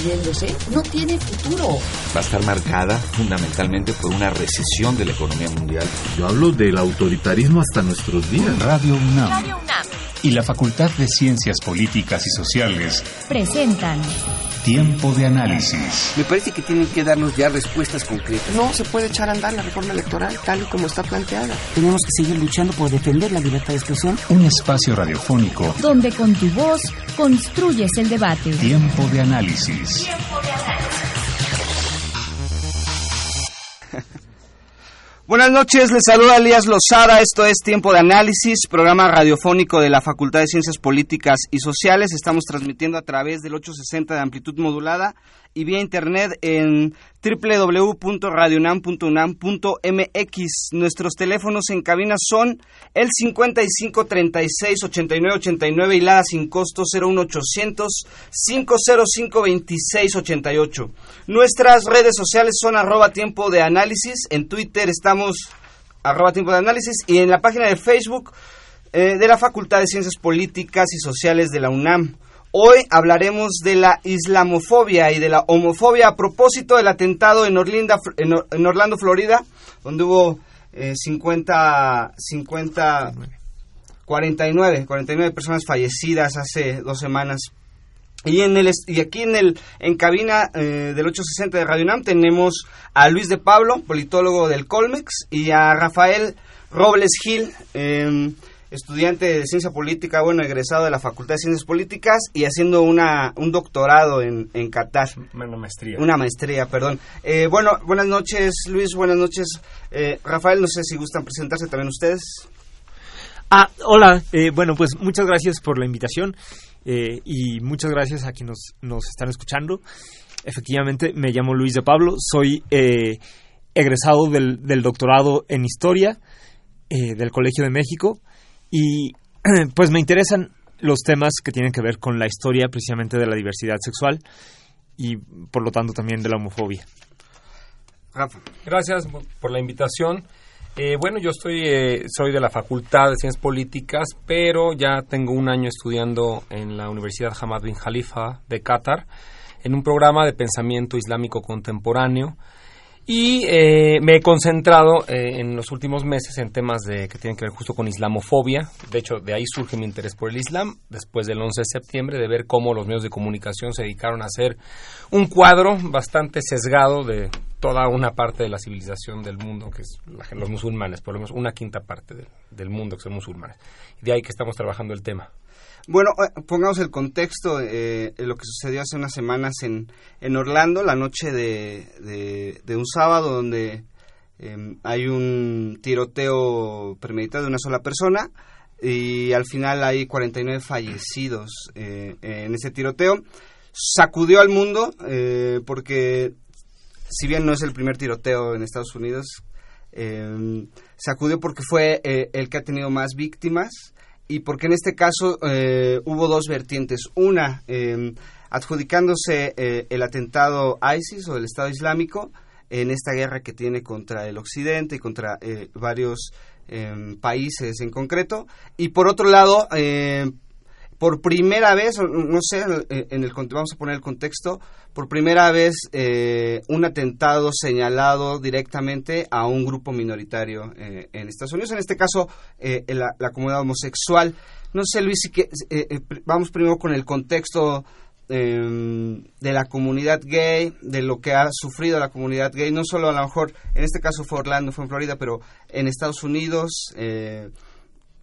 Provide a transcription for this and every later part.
destruyéndose, no tiene futuro. Va a estar marcada fundamentalmente por una recesión de la economía mundial. Yo hablo del autoritarismo hasta nuestros días. Radio UNAM. Radio UNAM. Y la Facultad de Ciencias Políticas y Sociales presentan Tiempo de análisis. Me parece que tienen que darnos ya respuestas concretas. No se puede echar a andar la reforma electoral tal y como está planteada. Tenemos que seguir luchando por defender la libertad de expresión. Un espacio radiofónico donde con tu voz construyes el debate. Tiempo de análisis. Tiempo de análisis. Buenas noches, les saluda Elías Lozada, esto es Tiempo de Análisis, programa radiofónico de la Facultad de Ciencias Políticas y Sociales. Estamos transmitiendo a través del 860 de amplitud modulada y vía internet en www.radionam.unam.mx. Nuestros teléfonos en cabina son el 55 36 89 89 y la sin costo 01800 505 26 88. Nuestras redes sociales son arroba tiempo de análisis. En Twitter estamos arroba tiempo de análisis y en la página de Facebook eh, de la Facultad de Ciencias Políticas y Sociales de la UNAM. Hoy hablaremos de la islamofobia y de la homofobia a propósito del atentado en, en, Orlando, Florida, donde hubo 50, 50, 49, 49 personas fallecidas hace dos semanas. Y, en el, aquí en, el, en cabina eh, del 860 de Radio UNAM tenemos a Luis de Pablo, politólogo del Colmex, y a Rafael Robles Gil, eh, estudiante de ciencia política, bueno, egresado de la Facultad de Ciencias Políticas y haciendo una, un doctorado en, en Qatar. Una maestría. Una maestría, perdón. Eh, bueno, buenas noches, Luis, buenas noches. Eh, Rafael, no sé si gustan presentarse también ustedes. Ah, hola, eh, bueno, pues muchas gracias por la invitación y muchas gracias a quienes nos, nos están escuchando. Efectivamente, me llamo Luis de Pablo, soy egresado del, del doctorado en Historia del Colegio de México y pues me interesan los temas que tienen que ver con la historia precisamente de la diversidad sexual y por lo tanto también de la homofobia. Gracias por la invitación. Eh, bueno, yo estoy, eh, soy de la Facultad de Ciencias Políticas, pero ya tengo un año estudiando en la Universidad Hamad bin Khalifa de Qatar en un programa de pensamiento islámico contemporáneo y eh, me he concentrado eh, en los últimos meses en temas de, que tienen que ver justo con islamofobia. De hecho, de ahí surge mi interés por el Islam, después del 11 de septiembre, de ver cómo los medios de comunicación se dedicaron a hacer un cuadro bastante sesgado de toda una parte de la civilización del mundo, que es los musulmanes, por lo menos una quinta parte del mundo que son musulmanes. De ahí que estamos trabajando el tema. Bueno, eh, pongamos el contexto eh, de lo que sucedió hace unas semanas en, en Orlando, la noche de, de, un sábado, donde em, hay un tiroteo premeditado de una sola persona y al final hay 49 fallecidos eh, en ese tiroteo. Sacudió al mundo porque, si bien no es el primer tiroteo en Estados Unidos, em, sacudió porque fue el que ha tenido más víctimas y porque en este caso eh, hubo dos vertientes. Una, em, adjudicándose eh, el atentado ISIS o el Estado Islámico en esta guerra que tiene contra el Occidente y contra eh, varios em, países en concreto. Y por otro lado, por primera vez, no sé, en el, vamos a poner el contexto, por primera vez eh, un atentado señalado directamente a un grupo minoritario eh, en Estados Unidos, en este caso eh, la, comunidad homosexual. No sé, Luis, si que, vamos primero con el contexto em, de la comunidad gay, de lo que ha sufrido la comunidad gay, no solo a lo mejor, en este caso fue Orlando, fue en Florida, pero en Estados Unidos.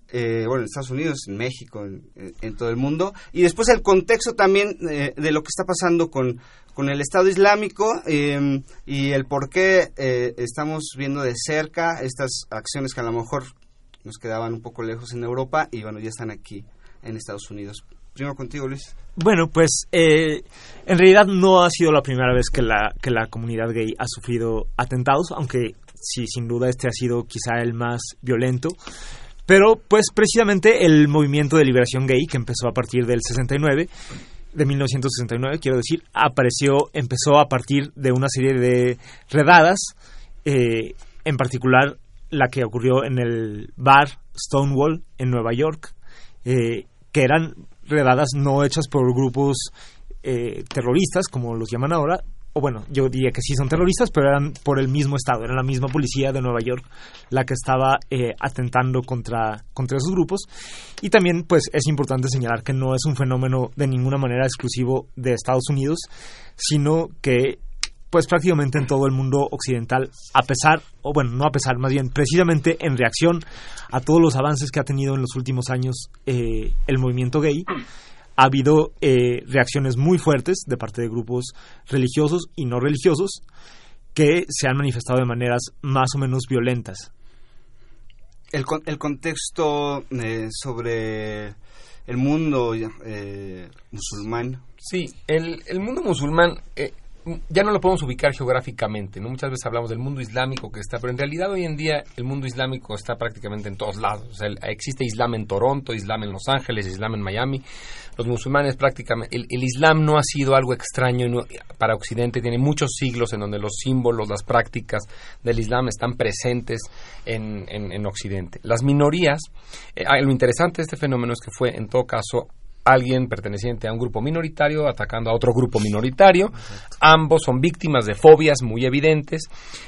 Eh, bueno, en Estados Unidos, en México, en, todo el mundo, y después el contexto también eh, de lo que está pasando con, con el Estado Islámico em, y el por qué eh, estamos viendo de cerca estas acciones que a lo mejor nos quedaban un poco lejos en Europa y bueno, ya están aquí en Estados Unidos. Primero contigo, Luis. Bueno, pues en realidad no ha sido la primera vez que la, que la comunidad gay ha sufrido atentados, aunque sí, sin duda este ha sido quizá el más violento. Pero pues precisamente el movimiento de liberación gay que empezó a partir del 69 de 1969, quiero decir, apareció, empezó a partir de una serie de redadas, eh, en particular la que ocurrió en el bar Stonewall en Nueva York, eh, que eran redadas no hechas por grupos eh, terroristas, como los llaman ahora, o bueno, yo diría que sí son terroristas, pero eran por el mismo Estado, era la misma policía de Nueva York la que estaba eh, atentando contra, contra esos grupos. Y también, pues, es importante señalar que no es un fenómeno de ninguna manera exclusivo de Estados Unidos, sino que pues prácticamente en todo el mundo occidental, a pesar, o bueno, no a pesar, más bien, precisamente en reacción a todos los avances que ha tenido en los últimos años eh, el movimiento gay, ha habido eh, reacciones muy fuertes de parte de grupos religiosos y no religiosos que se han manifestado de maneras más o menos violentas. El, el contexto eh, sobre el mundo eh, musulmán. Sí, el, el mundo musulmán eh, ya no lo podemos ubicar geográficamente, ¿no? Muchas veces hablamos del mundo islámico que está, pero en realidad hoy en día el mundo islámico está prácticamente en todos lados. Existe Islam en Toronto, Islam en Los Ángeles, Islam en Miami. Los musulmanes prácticamente... El, Islam no ha sido algo extraño para Occidente, tiene muchos siglos en donde los símbolos, las prácticas del Islam están presentes en, en, Occidente. Las minorías, eh, ah, lo interesante de este fenómeno es que fue en todo caso alguien perteneciente a un grupo minoritario atacando a otro grupo minoritario. Ambos son víctimas de fobias muy evidentes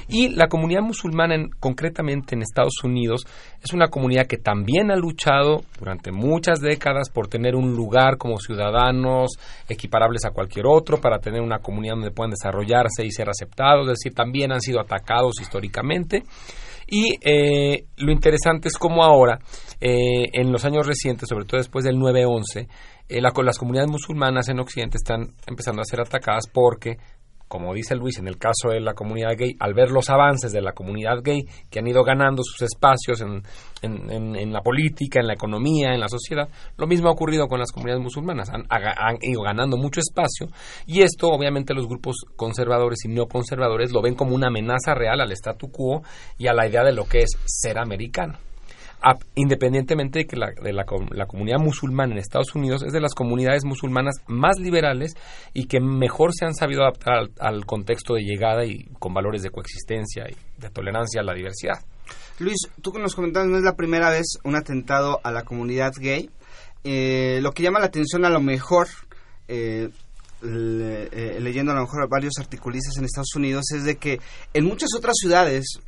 y la comunidad musulmana, concretamente en Estados Unidos, es una comunidad que también ha luchado durante muchas décadas por tener un lugar como ciudadanos equiparables a cualquier otro, para tener una comunidad donde puedan desarrollarse y ser aceptados, es decir, también han sido atacados históricamente. Y eh, lo interesante es cómo ahora, eh, en los años recientes, sobre todo después del 9-11, eh, las comunidades musulmanas en Occidente están empezando a ser atacadas porque como dice Luis, en el caso de la comunidad gay, al ver los avances de la comunidad gay que han ido ganando sus espacios en, la política, en la economía, en la sociedad, lo mismo ha ocurrido con las comunidades musulmanas, han, han, ido ganando mucho espacio y esto obviamente los grupos conservadores y neoconservadores lo ven como una amenaza real al statu quo y a la idea de lo que es ser americano independientemente de que la, de la, comunidad musulmana en Estados Unidos es de las comunidades musulmanas más liberales y que mejor se han sabido adaptar al, contexto de llegada y con valores de coexistencia y de tolerancia a la diversidad. Luis, tú que nos comentabas, no es la primera vez un atentado a la comunidad gay. Eh, lo que llama la atención a lo mejor, eh, eh, leyendo a lo mejor varios articulistas en Estados Unidos, es de que en muchas otras ciudades,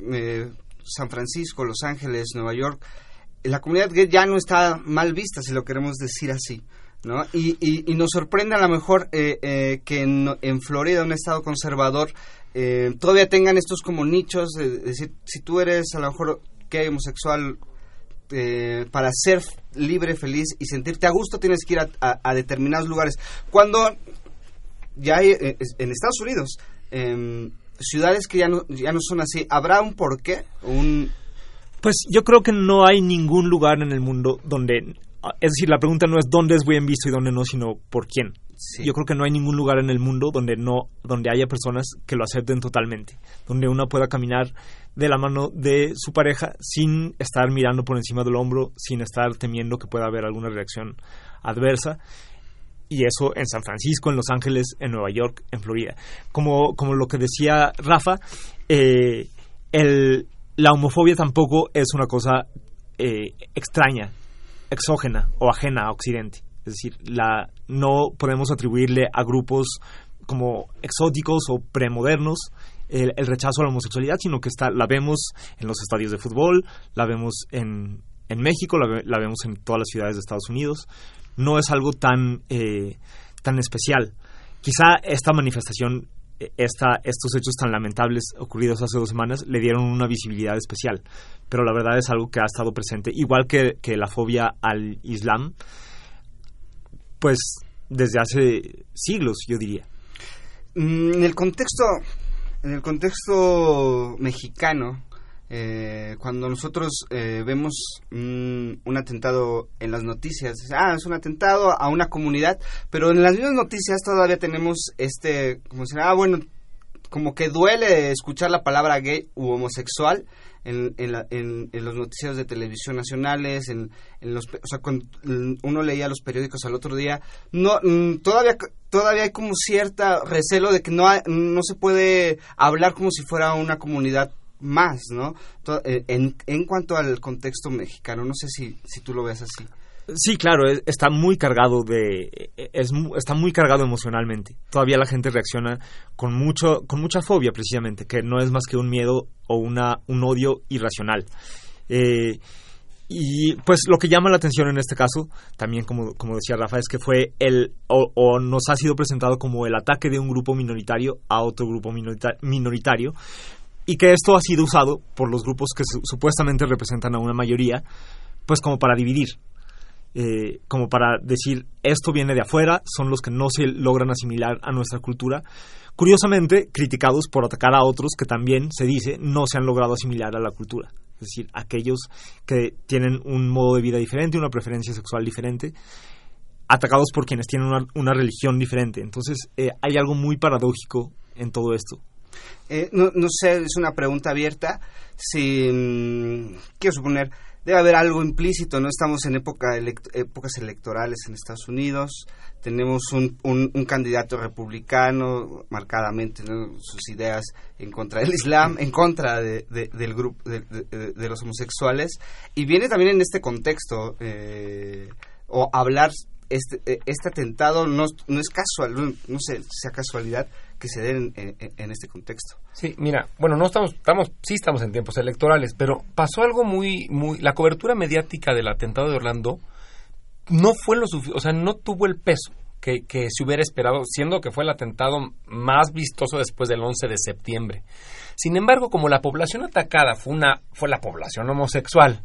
San Francisco, Los Ángeles, Nueva York, la comunidad gay ya no está mal vista, si lo queremos decir así. ¿no? Y, y, nos sorprende a lo mejor eh, eh, que en, Florida, un estado conservador, eh, todavía tengan estos como nichos, de, decir, si tú eres a lo mejor gay, homosexual, para ser libre, feliz y sentirte a gusto tienes que ir a, determinados lugares. Cuando ya hay en Estados Unidos em, ciudades que ya no, ya no son así, ¿habrá un porqué? Un, pues yo creo que no hay ningún lugar en el mundo donde... Es decir, la pregunta no es dónde es bien visto y dónde no, sino por quién. Yo creo que no hay ningún lugar en el mundo donde no donde haya personas que lo acepten totalmente, donde uno pueda caminar de la mano de su pareja sin estar mirando por encima del hombro, sin estar temiendo que pueda haber alguna reacción adversa. Y eso en San Francisco, en Los Ángeles, en Nueva York, en Florida. Como, como lo que decía Rafa, eh, el, la homofobia tampoco es una cosa eh, extraña, exógena o ajena a Occidente. Es decir, la, no podemos atribuirle a grupos como exóticos o premodernos el, rechazo a la homosexualidad, sino que está, la vemos en los estadios de fútbol, la vemos en, en México, la, la, vemos en todas las ciudades de Estados Unidos. No es algo tan, eh, tan especial. Quizá esta manifestación esta, estos hechos tan lamentables ocurridos hace dos semanas le dieron una visibilidad especial. Pero la verdad es algo que ha estado presente, igual que, que la fobia al Islam, pues desde hace siglos, yo diría. Mm, en el contexto, en el contexto mexicano, eh, cuando nosotros eh, vemos un, atentado en las noticias, ah, es un atentado a una comunidad, pero en las mismas noticias todavía tenemos este, como decir, ah, bueno, como que duele escuchar la palabra gay u homosexual en, en, los noticiarios de televisión nacionales, en, los, o sea, cuando uno leía los periódicos al otro día, no, mm, todavía, todavía hay como cierta recelo de que no, no se puede hablar como si fuera una comunidad más, ¿no? Eh, en, en cuanto al contexto mexicano, no sé si, si tú lo ves así. Sí, claro, es- está muy cargado de es, mu- está muy cargado emocionalmente. Todavía la gente reacciona con mucho con mucha fobia precisamente, que no es más que un miedo o una un odio irracional. Eh, y pues lo que llama la atención en este caso, también como, como decía Rafa, es que fue el, o, o nos ha sido presentado como el ataque de un grupo minoritario a otro grupo minorita- minoritario, y que esto ha sido usado por los grupos que su- supuestamente representan a una mayoría, pues como para dividir, eh, como para decir esto viene de afuera, son los que no se logran asimilar a nuestra cultura. Curiosamente, criticados por atacar a otros que también, se dice, no se han logrado asimilar a la cultura. Es decir, aquellos que tienen un modo de vida diferente, una preferencia sexual diferente, atacados por quienes tienen una, una religión diferente. Entonces, eh, hay algo muy paradójico en todo esto. Eh, no, no sé, es una pregunta abierta. Si, quiero suponer, debe haber algo implícito, ¿no? Estamos en época elect- épocas electorales en Estados Unidos, tenemos un, un, un candidato republicano, marcadamente, ¿no? sus ideas en contra del Islam, en contra de, de- del grupo, de, de- de los homosexuales, y viene también en este contexto, eh, o hablar este, eh, este atentado no, no es casual, no, no sé si sea casualidad que se dé en, este contexto. Sí, mira, bueno, no estamos, estamos, sí estamos en tiempos electorales, pero pasó algo muy, muy, la cobertura mediática del atentado de Orlando no fue lo suficiente, o sea, no tuvo el peso que, que se hubiera esperado, siendo que fue el atentado más vistoso después del 11 de septiembre. Sin embargo, como la población atacada fue una, fue la población homosexual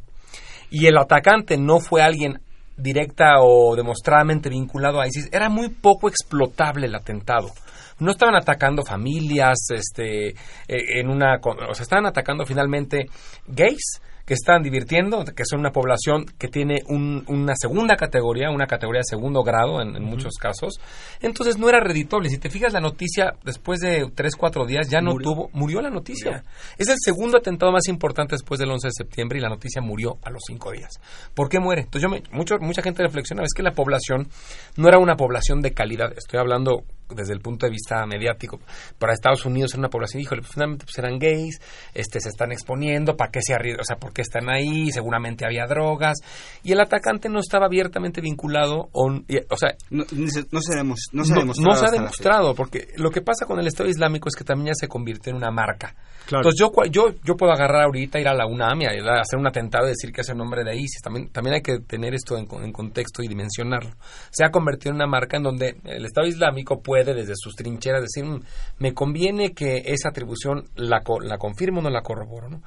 y el atacante no fue alguien directa o demostradamente vinculado a ISIS, era muy poco explotable el atentado. No estaban atacando familias, este, eh, en una, o sea, estaban atacando finalmente gays que están divirtiendo, que son una población que tiene un- una segunda categoría, una categoría de segundo grado en, en muchos casos. Entonces no era redituable. Si te fijas la noticia, después de tres, cuatro días ya no Murió. tuvo, murió la noticia. Es el segundo atentado más importante después del 11 de septiembre y la noticia murió a los cinco días. ¿Por qué muere? Entonces yo me, mucho, mucha gente reflexiona, es que la población no era una población de calidad. Estoy hablando desde el punto de vista mediático. Para Estados Unidos era una población, híjole, pues finalmente pues eran gays, este, se están exponiendo, ¿para qué se arriesgan? O sea, ¿por qué están ahí? Seguramente había drogas. Y el atacante no estaba abiertamente vinculado, o, y- o sea, No, no se, demos- no se ha no, demostrado. no se ha demostrado, porque lo que pasa con el Estado Islámico es que también ya se convirtió en una marca. Claro. Entonces yo, yo, yo puedo agarrar ahorita, ir a la UNAM y a- hacer un atentado y decir que es el nombre de ISIS. También, también hay que tener esto en contexto y dimensionarlo. Se ha convertido en una marca en donde el Estado Islámico puede desde sus trincheras decir, "Mm, me conviene que esa atribución la, la confirmo o no la corroboro. ¿no?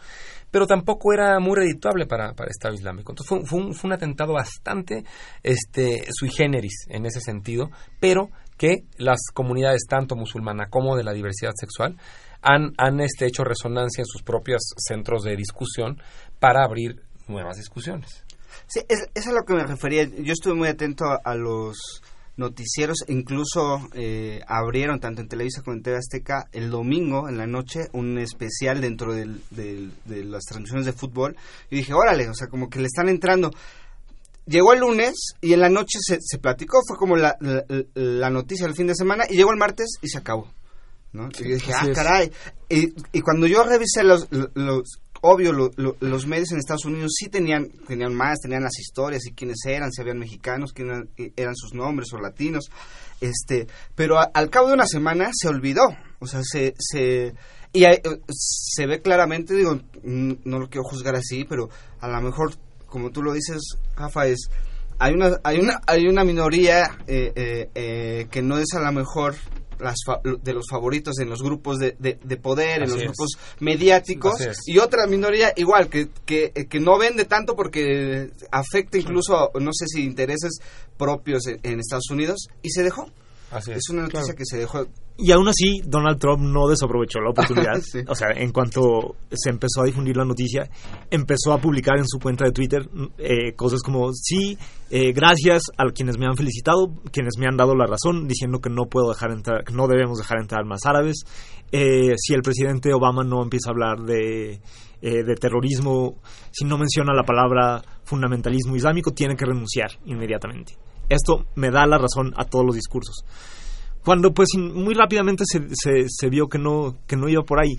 pero tampoco era muy redituable para, para el Estado Islámico. Entonces fue, un, fue un atentado bastante este, sui generis en ese sentido, pero que las comunidades tanto musulmana como de la diversidad sexual han, han este, hecho resonancia en sus propios centros de discusión para abrir nuevas discusiones. Sí, es, es a lo que me refería. Yo estuve muy atento a los noticieros, incluso eh, abrieron tanto en Televisa como en TV Azteca el domingo en la noche un especial dentro del- del- de las transmisiones de fútbol. Y dije, órale, o sea, como que le están entrando. Llegó el lunes y en la noche se, se platicó, fue como la, la, la noticia del fin de semana y llegó el martes y se acabó. ¿no? y yo dije, ah, caray. Y, y cuando yo revisé los, los obvio, lo- lo- los medios en Estados Unidos sí tenían, tenían más, tenían las historias y quiénes eran, si habían mexicanos, quiénes eran, eh, eran sus nombres o latinos, este, pero al cabo de una semana se olvidó, o sea, se, se, y hay- eh, se ve claramente, digo, no lo quiero juzgar así, pero a lo mejor, como tú lo dices, Rafa, es, hay una, hay una, hay una minoría eh, eh, eh, que no es a lo mejor las fa- de los favoritos en los grupos de, de- de poder, en los es. grupos mediáticos, y otra minoría igual, que, que, que no vende tanto porque afecta incluso, a, no sé si intereses propios en, en Estados Unidos, y se dejó. Así Es una noticia que se dejó. Y aún así, Donald Trump no desaprovechó la oportunidad. Sí. O sea, en cuanto se empezó a difundir la noticia, empezó a publicar en su cuenta de Twitter eh, cosas como, sí, eh, gracias a quienes me han felicitado, quienes me han dado la razón, diciendo que no puedo dejar entrar, que no debemos dejar entrar más árabes. Eh, si el presidente Obama no empieza a hablar de, eh, de terrorismo, si no menciona la palabra fundamentalismo islámico, tiene que renunciar inmediatamente. Esto me da la razón a todos los discursos cuando pues muy rápidamente se, se, vio que no, que no iba por ahí,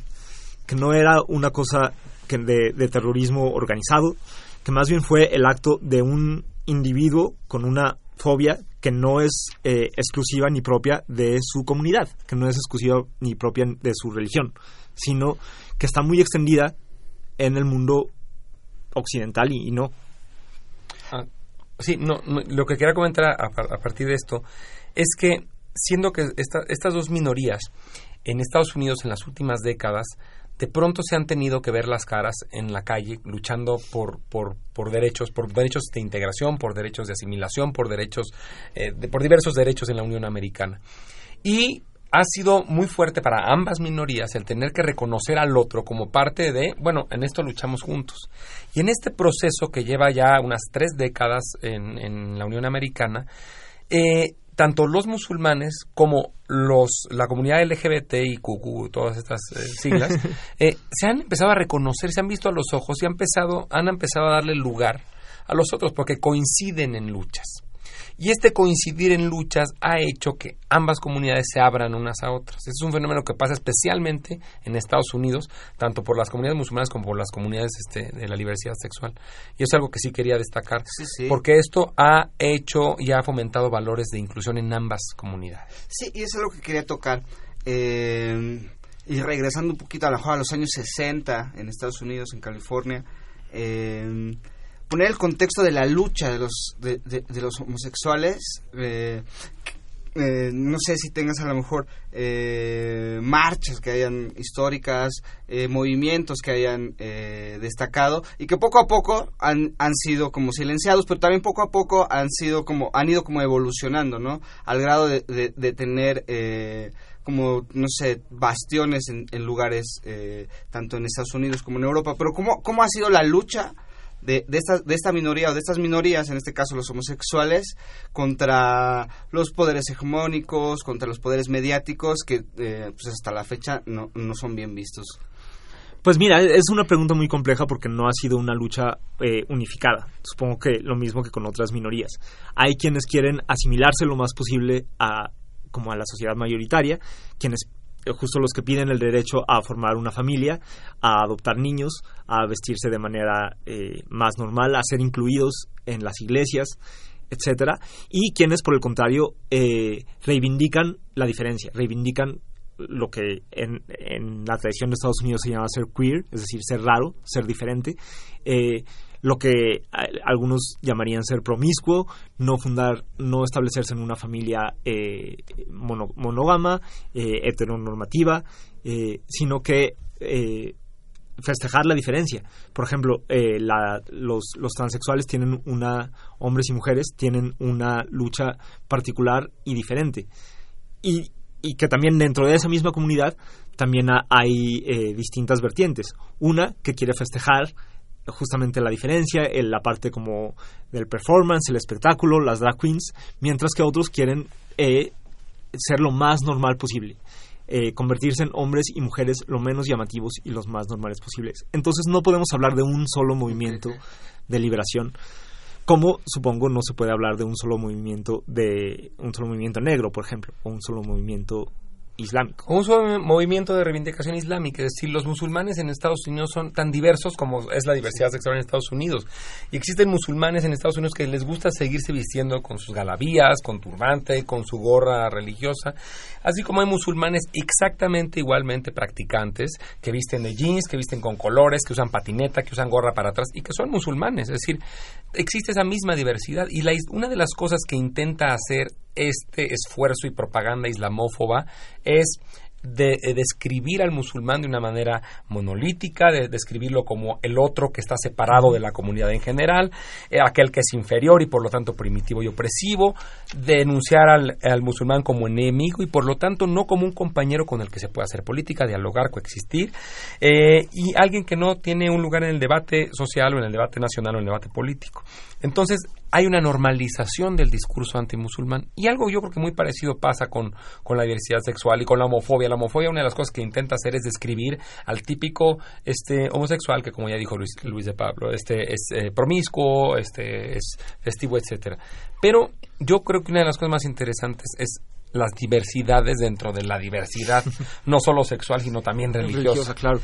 que no era una cosa de, terrorismo organizado, que más bien fue el acto de un individuo con una fobia que no es eh, exclusiva ni propia de su comunidad, que no es exclusiva ni propia de su religión, sino que está muy extendida en el mundo occidental y, y no. Ah, sí, no, no, lo que quería comentar a, a partir de esto es que siendo que esta, estas dos minorías en Estados Unidos en las últimas décadas de pronto se han tenido que ver las caras en la calle luchando por, por, por derechos, por derechos de integración, por derechos de asimilación, por derechos, eh, de, por diversos derechos en la Unión Americana. Y ha sido muy fuerte para ambas minorías el tener que reconocer al otro como parte de, bueno, en esto luchamos juntos. Y en este proceso que lleva ya unas tres décadas en, en la Unión Americana, eh, tanto los musulmanes como los la comunidad LGBT y QQ, todas estas eh, siglas, eh, se han empezado a reconocer, se han visto a los ojos y han empezado, han empezado a darle lugar a los otros porque coinciden en luchas. Y este coincidir en luchas ha hecho que ambas comunidades se abran unas a otras. Este es un fenómeno que pasa especialmente en Estados Unidos, tanto por las comunidades musulmanas como por las comunidades este, de la diversidad sexual. Y es algo que sí quería destacar, Sí, sí. porque esto ha hecho y ha fomentado valores de inclusión en ambas comunidades. Sí, y eso es lo que quería tocar. Eh, y regresando un poquito a mejor a los años 60 en Estados Unidos, en California, eh, poner el contexto de la lucha de los, de, los homosexuales. eh, eh, no sé si tengas a lo mejor eh, marchas que hayan históricas, eh, movimientos que hayan destacado y que poco a poco han, han sido como silenciados, pero también poco a poco han sido como han ido como evolucionando, ¿no? Al grado de, de- tener como no sé bastiones en, en lugares eh, tanto en Estados Unidos como en Europa. Pero cómo cómo ha sido la lucha de, de, esta, de esta minoría o de estas minorías, en este caso los homosexuales, contra los poderes hegemónicos, contra los poderes mediáticos que eh, pues hasta la fecha no, no son bien vistos. Pues mira, es una pregunta muy compleja porque no ha sido una lucha eh, unificada. Supongo que lo mismo que con otras minorías. Hay quienes quieren asimilarse lo más posible a como a la sociedad mayoritaria, quienes justo los que piden el derecho a formar una familia, a adoptar niños, a vestirse de manera eh, más normal, a ser incluidos en las iglesias, etcétera, y quienes por el contrario eh, reivindican la diferencia, reivindican lo que en, en la tradición de Estados Unidos se llama ser queer, es decir, ser raro, ser diferente, eh, lo que a- algunos llamarían ser promiscuo, no fundar, no establecerse en una familia eh, mono- monógama, eh, heteronormativa, eh, sino que eh, festejar la diferencia. Por ejemplo, eh, la- los, los transexuales tienen una, hombres y mujeres tienen una lucha particular y diferente. Y, y que también dentro de esa misma comunidad también ha- hay eh, distintas vertientes. Una que quiere festejar justamente la diferencia, en la parte como del performance, el espectáculo, las drag queens, mientras que otros quieren eh, ser lo más normal posible. eh, convertirse en hombres y mujeres lo menos llamativos y los más normales posibles. Entonces no podemos hablar de un solo movimiento de liberación, como supongo no se puede hablar de un solo movimiento de un solo movimiento negro, por ejemplo, o un solo movimiento islámico. Un movimiento de reivindicación islámica, es decir, los musulmanes en Estados Unidos son tan diversos como es la diversidad sexual en Estados Unidos. Y existen musulmanes en Estados Unidos que les gusta seguirse vistiendo con sus galabías, con turbante, con su gorra religiosa, así como hay musulmanes exactamente igualmente practicantes que visten de jeans, que visten con colores, que usan patineta, que usan gorra para atrás y que son musulmanes. Es decir, existe esa misma diversidad y la una de las cosas que intenta hacer este esfuerzo y propaganda islamófoba es de, de describir al musulmán de una manera monolítica, de describirlo como el otro que está separado de la comunidad en general, eh, aquel que es inferior y por lo tanto primitivo y opresivo, denunciar al, al musulmán como enemigo y por lo tanto no como un compañero con el que se pueda hacer política, dialogar, coexistir, eh, y alguien que no tiene un lugar en el debate social o en el debate nacional o en el debate político. Entonces, hay una normalización del discurso antimusulmán y algo yo creo que muy parecido pasa con, con la diversidad sexual y con la homofobia. La homofobia una de las cosas que intenta hacer es describir al típico este homosexual que como ya dijo Luis, Luis de Pablo, este es eh, promiscuo, este es festivo, etcétera. Pero yo creo que una de las cosas más interesantes es las diversidades dentro de la diversidad, no solo sexual, sino también religiosa. claro.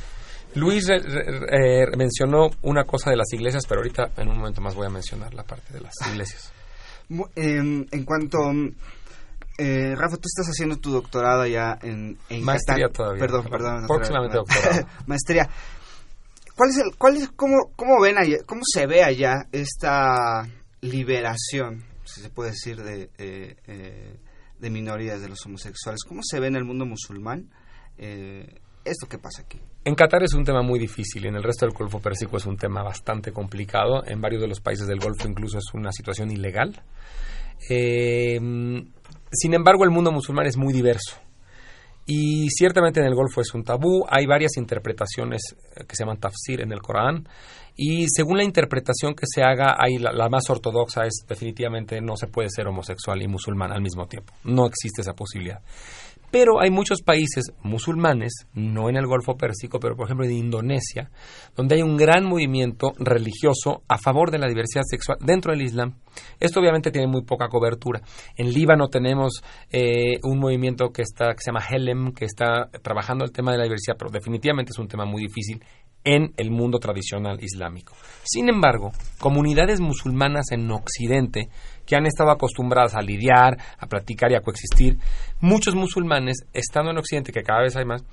Luis eh, eh, mencionó una cosa de las iglesias, pero ahorita en un momento más voy a mencionar la parte de las iglesias. Em, en cuanto eh, Rafa, tú estás haciendo tu doctorado ya en, en maestría todavía. Perdón, perdón. Próximamente doctorado. maestría. ¿Cuál es el, cuál es, cómo, cómo ven allá, cómo se ve allá esta liberación, si se puede decir, de, eh, eh, de minorías, de los homosexuales? ¿Cómo se ve en el mundo musulmán eh, esto que pasa aquí? En Qatar es un tema muy difícil, en el resto del Golfo Pérsico es un tema bastante complicado, en varios de los países del Golfo incluso es una situación ilegal. Eh, sin embargo, el mundo musulmán es muy diverso. Y ciertamente en el Golfo es un tabú. Hay varias interpretaciones eh, que se llaman tafsir en el Corán. Y según la interpretación que se haga, hay la, más ortodoxa es definitivamente no se puede ser homosexual y musulmán al mismo tiempo. No existe esa posibilidad. Pero hay muchos países musulmanes, no en el Golfo Pérsico, pero por ejemplo en Indonesia, donde hay un gran movimiento religioso a favor de la diversidad sexual dentro del Islam. Esto obviamente tiene muy poca cobertura. En Líbano tenemos eh, un movimiento que, está, que se llama Helem, que está trabajando el tema de la diversidad, pero definitivamente es un tema muy difícil en el mundo tradicional islámico. Sin embargo, comunidades musulmanas en Occidente que han estado acostumbradas a lidiar, a platicar y a coexistir, muchos musulmanes, estando en Occidente, que cada vez hay más,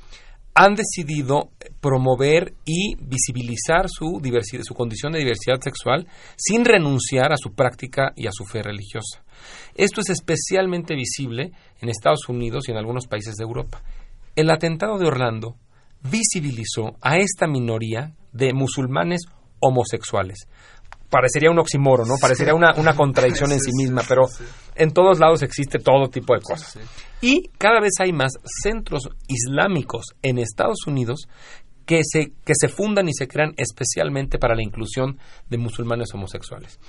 han decidido promover y visibilizar su, diversidad, su condición de diversidad sexual sin renunciar a su práctica y a su fe religiosa. Esto es especialmente visible en Estados Unidos y en algunos países de Europa. El atentado de Orlando visibilizó a esta minoría de musulmanes homosexuales. Parecería un oxímoro, ¿no? Parecería una, una contradicción en sí misma, pero en todos lados existe todo tipo de cosas. Y cada vez hay más centros islámicos en Estados Unidos que se, que se fundan y se crean especialmente para la inclusión de musulmanes homosexuales.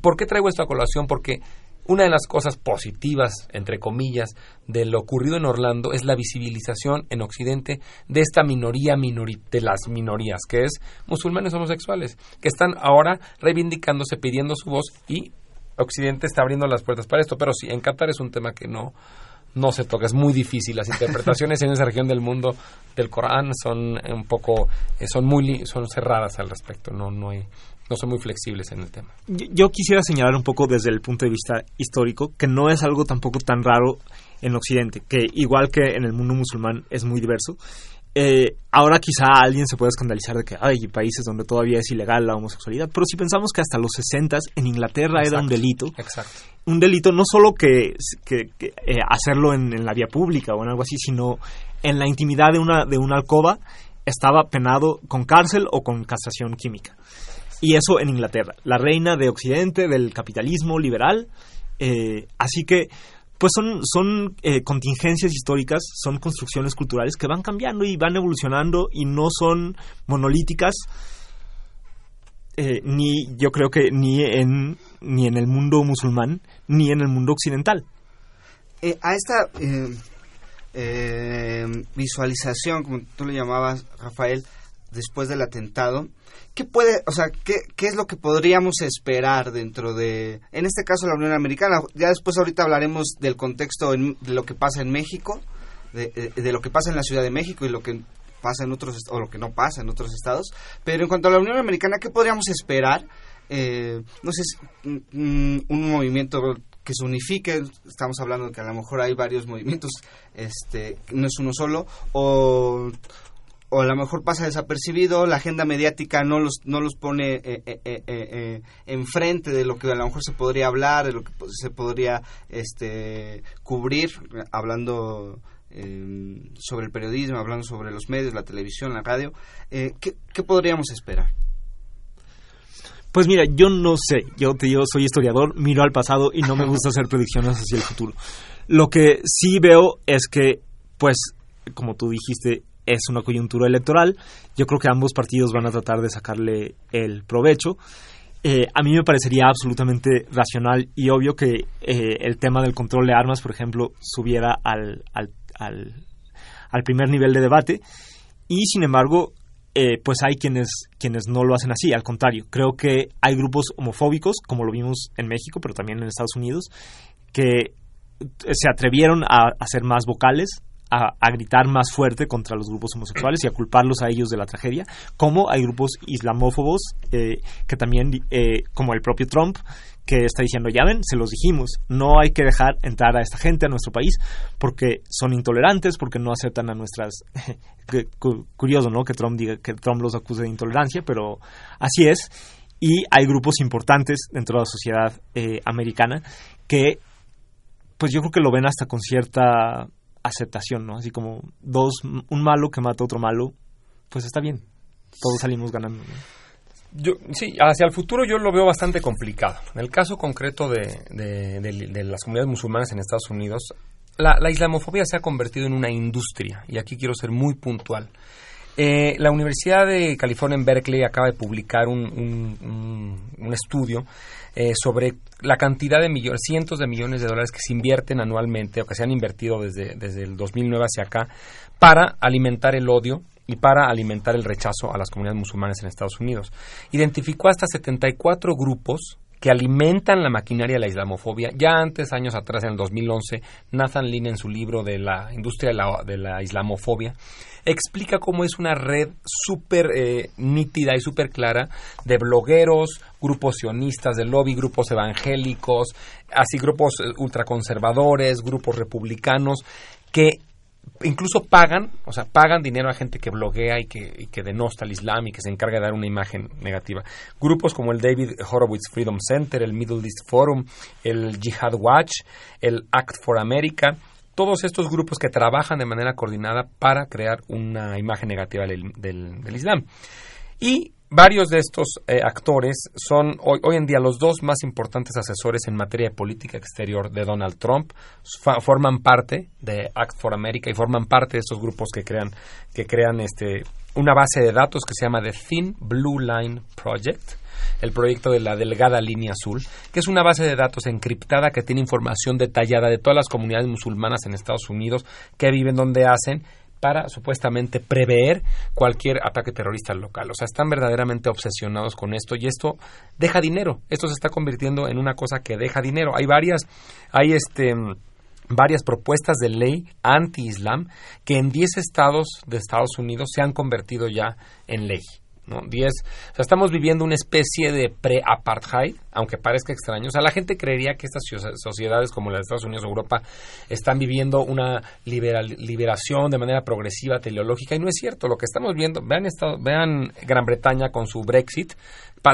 ¿Por qué traigo esto a colación? Porque una de las cosas positivas, entre comillas, de lo ocurrido en Orlando es la visibilización en Occidente de esta minoría de las minorías, que es musulmanes homosexuales, que están ahora reivindicándose, pidiendo su voz y Occidente está abriendo las puertas para esto. Pero sí, en Qatar es un tema que no, no se toca, es muy difícil. Las interpretaciones en esa región del mundo del Corán son un poco, eh, son muy, son cerradas al respecto. No, no hay, no son muy flexibles en el tema. Yo, quisiera señalar un poco desde el punto de vista histórico que no es algo tampoco tan raro en Occidente, que igual que en el mundo musulmán es muy diverso. Eh, ahora quizá alguien se puede escandalizar de que hay países donde todavía es ilegal la homosexualidad, pero si pensamos que hasta los 60 en Inglaterra era un delito, un delito no solo que, eh, hacerlo en, en, la vía pública o en algo así, sino en la intimidad de una, de una alcoba estaba penado con cárcel o con casación química. Y eso en Inglaterra, la reina de Occidente, del capitalismo liberal. Eh, así que, pues son, son eh, contingencias históricas, son construcciones culturales que van cambiando y van evolucionando y no son monolíticas. Eh, ni yo creo que ni en ni en el mundo musulmán ni en el mundo occidental a esta visualización como tú le llamabas Rafael después del atentado ¿qué puede, o sea, qué, qué es lo que podríamos esperar dentro de, en este caso, la Unión Americana? Ya después ahorita hablaremos del contexto de lo que pasa en México, de, de, lo que pasa en la Ciudad de México y lo que pasa en otros, o lo que no pasa en otros estados. Pero en cuanto a la Unión Americana, ¿qué podríamos esperar? Eh, no sé, un, un movimiento que se unifique, estamos hablando de que a lo mejor hay varios movimientos, este, no es uno solo, o o a lo mejor pasa desapercibido, la agenda mediática no los, no los pone eh, eh, eh, enfrente de lo que a lo mejor se podría hablar, de lo que se podría este, cubrir, hablando sobre el periodismo, hablando sobre los medios, la televisión, la radio. ¿qué, ¿Qué podríamos esperar? Pues mira, yo no sé, yo te digo, soy historiador, miro al pasado y no me gusta hacer predicciones hacia el futuro. Lo que sí veo es que, pues, como tú dijiste, es una coyuntura electoral. Yo creo que ambos partidos van a tratar de sacarle el provecho. Eh, a mí me parecería absolutamente racional y obvio que eh, el tema del control de armas, por ejemplo, subiera al, al, al, primer nivel de debate. Y sin embargo, eh, pues hay quienes, quienes no lo hacen así. Al contrario, creo que hay grupos homofóbicos, como lo vimos en México, pero también en Estados Unidos, que se atrevieron a, a ser más vocales a, gritar más fuerte contra los grupos homosexuales y a culparlos a ellos de la tragedia, como hay grupos islamófobos eh, que también, eh, como el propio Trump, que está diciendo, ya ven, se los dijimos, no hay que dejar entrar a esta gente a nuestro país porque son intolerantes, porque no aceptan a nuestras... Curioso, ¿no? Que Trump diga que Trump los acuse de intolerancia, pero así es. Y hay grupos importantes dentro de la sociedad eh, americana que, pues yo creo que lo ven hasta con cierta aceptación, ¿no? Así como dos, un malo que mata a otro malo, pues está bien. Todos salimos ganando. Yo, sí, hacia el futuro yo lo veo bastante complicado. En el caso concreto de, de, las comunidades musulmanas en Estados Unidos, la, islamofobia se ha convertido en una industria, y aquí quiero ser muy puntual. Eh, la Universidad de California en Berkeley acaba de publicar un, un, un, estudio eh, sobre la cantidad de millones, cientos de millones de dólares que se invierten anualmente o que se han invertido desde, desde el 2009 hacia acá para alimentar el odio y para alimentar el rechazo a las comunidades musulmanas en Estados Unidos. Identificó hasta 74 grupos que alimentan la maquinaria de la islamofobia. Ya antes, años atrás, en el 2011, Nathan Lin, en su libro de la industria de la, de la islamofobia, explica cómo es una red súper eh, nítida y súper clara de blogueros, grupos sionistas del lobby, grupos evangélicos, así grupos ultraconservadores, grupos republicanos, que incluso pagan, o sea, pagan dinero a gente que bloguea y que, y que denosta al Islam y que se encarga de dar una imagen negativa. Grupos como el David Horowitz Freedom Center, el Middle East Forum, el Jihad Watch, el Act for America, todos estos grupos que trabajan de manera coordinada para crear una imagen negativa del, del, del Islam. Y varios de estos eh, actores son hoy, hoy, en día los dos más importantes asesores en materia de política exterior de Donald Trump. forman parte de Act for America y forman parte de estos grupos que crean, que crean este, una base de datos que se llama The Thin Blue Line Project el proyecto de la delgada línea azul, que es una base de datos encriptada que tiene información detallada de todas las comunidades musulmanas en Estados Unidos que viven donde hacen para supuestamente prever cualquier ataque terrorista local. O sea, están verdaderamente obsesionados con esto y esto deja dinero. Esto se está convirtiendo en una cosa que deja dinero. Hay varias, hay este varias propuestas de ley anti-islam que en 10 estados de Estados Unidos se han convertido ya en ley. ¿no? Diez, o sea, estamos viviendo una especie de pre-apartheid, aunque parezca extraño. O sea, la gente creería que estas sociedades como las de Estados Unidos o Europa están viviendo una liberación de manera progresiva, teleológica, y no es cierto. Lo que estamos viendo, vean, estado, vean Gran Bretaña con su Brexit,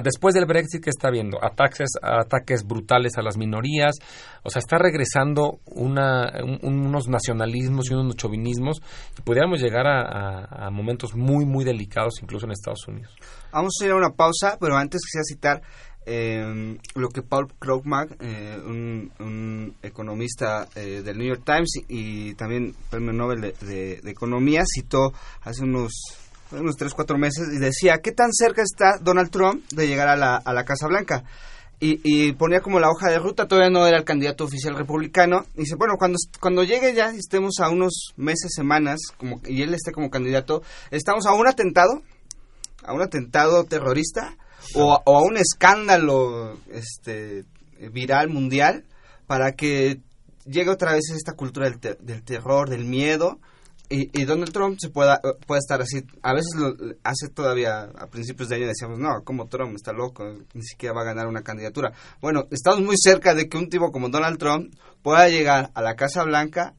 después del Brexit, que está viendo? Ataques, ataques brutales a las minorías, o sea, está regresando una, un, unos nacionalismos y unos chauvinismos, y podríamos llegar a, a, a momentos muy, muy delicados, incluso en Estados Unidos. Vamos a ir a una pausa, pero antes quisiera citar eh, lo que Paul Krugman, eh, un, economista eh, del New York Times y, también premio Nobel de, de, de, Economía, citó hace unos unos 3, 4 meses y decía, ¿qué tan cerca está Donald Trump de llegar a la, a la Casa Blanca? Y, y, ponía como la hoja de ruta, todavía no era el candidato oficial republicano. Y dice, bueno, cuando, cuando llegue ya, estemos a unos meses, semanas, como, y él esté como candidato, estamos a un atentado a un atentado terrorista o, o, a un escándalo este viral mundial para que llegue otra vez esta cultura del, ter del terror, del miedo y, y, Donald Trump se pueda, pueda estar así. A veces lo hace todavía a principios de año decíamos, no, como Trump está loco, ni siquiera va a ganar una candidatura. Bueno, estamos muy cerca de que un tipo como Donald Trump pueda llegar a la Casa Blanca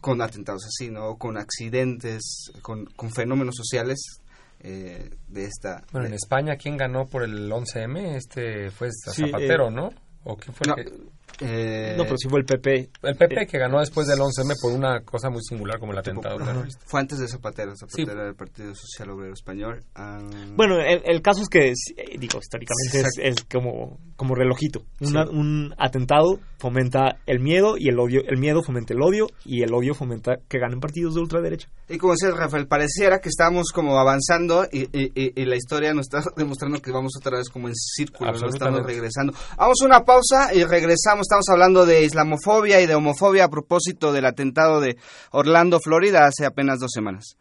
con atentados así, ¿no? Con accidentes, con, con fenómenos sociales eh, de esta... Bueno, de... en España, ¿quién ganó por el 11M? Este fue Zapatero, sí, eh, ¿no? ¿O quién fue no, el que... Eh, no, pero sí fue el PP. El PP que ganó después del 11M por una cosa muy singular como el atentado terrorista. Fue antes de Zapatero, Zapatero sí. era del Partido Social Obrero Español. Um... Bueno, el, el, caso es que, digo, históricamente es, es, como, como relojito. Una, sí. Un atentado fomenta el miedo y el odio, el miedo fomenta el odio y el odio fomenta que ganen partidos de ultraderecha. Y como decía Rafael, pareciera que estamos como avanzando y, y, y, y la historia nos está demostrando que vamos otra vez como en círculo, ¿no? estamos regresando. Vamos a una pausa y regresamos estamos hablando de islamofobia y de homofobia a propósito del atentado de Orlando, Florida, hace apenas dos semanas.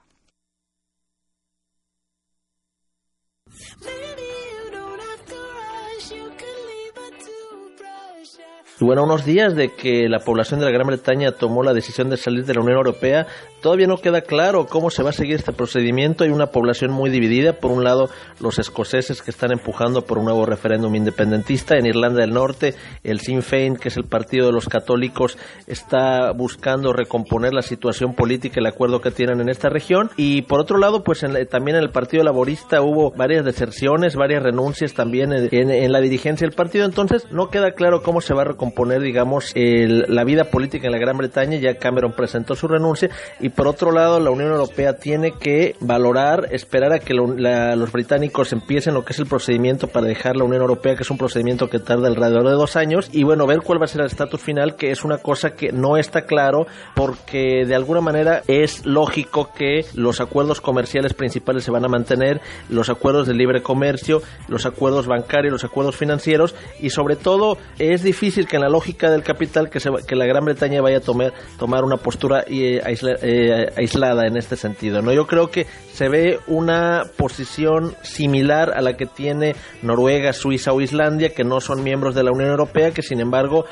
Bueno, unos días de que la población de la Gran Bretaña tomó la decisión de salir de la Unión Europea, todavía no queda claro cómo se va a seguir este procedimiento. Hay una población muy dividida. Por un lado, los escoceses que están empujando por un nuevo referéndum independentista. En Irlanda del Norte, el Sinn Féin, que es el partido de los católicos, está buscando recomponer la situación política, el acuerdo que tienen en esta región. Y por otro lado, pues también en el Partido Laborista hubo varias deserciones, varias renuncias también en, la dirigencia del partido. Entonces, no queda claro cómo se va a recomponer poner, digamos, la vida política en la Gran Bretaña. Ya Cameron presentó su renuncia. Y por otro lado, la Unión Europea tiene que valorar, esperar a que los británicos empiecen lo que es el procedimiento para dejar la Unión Europea, que es un procedimiento que tarda alrededor de dos años. Y bueno, ver cuál va a ser el estatus final, que es una cosa que no está claro, porque de alguna manera es lógico que los acuerdos comerciales principales se van a mantener, los acuerdos de libre comercio, los acuerdos bancarios, los acuerdos financieros, y sobre todo es difícil que en la lógica del capital que, se, que la Gran Bretaña vaya a tomar, tomar una postura eh, eh, aislada en este sentido. ¿no? Yo creo que se ve una posición similar a la que tiene Noruega, Suiza o Islandia, que no son miembros de la Unión Europea, que sin embargo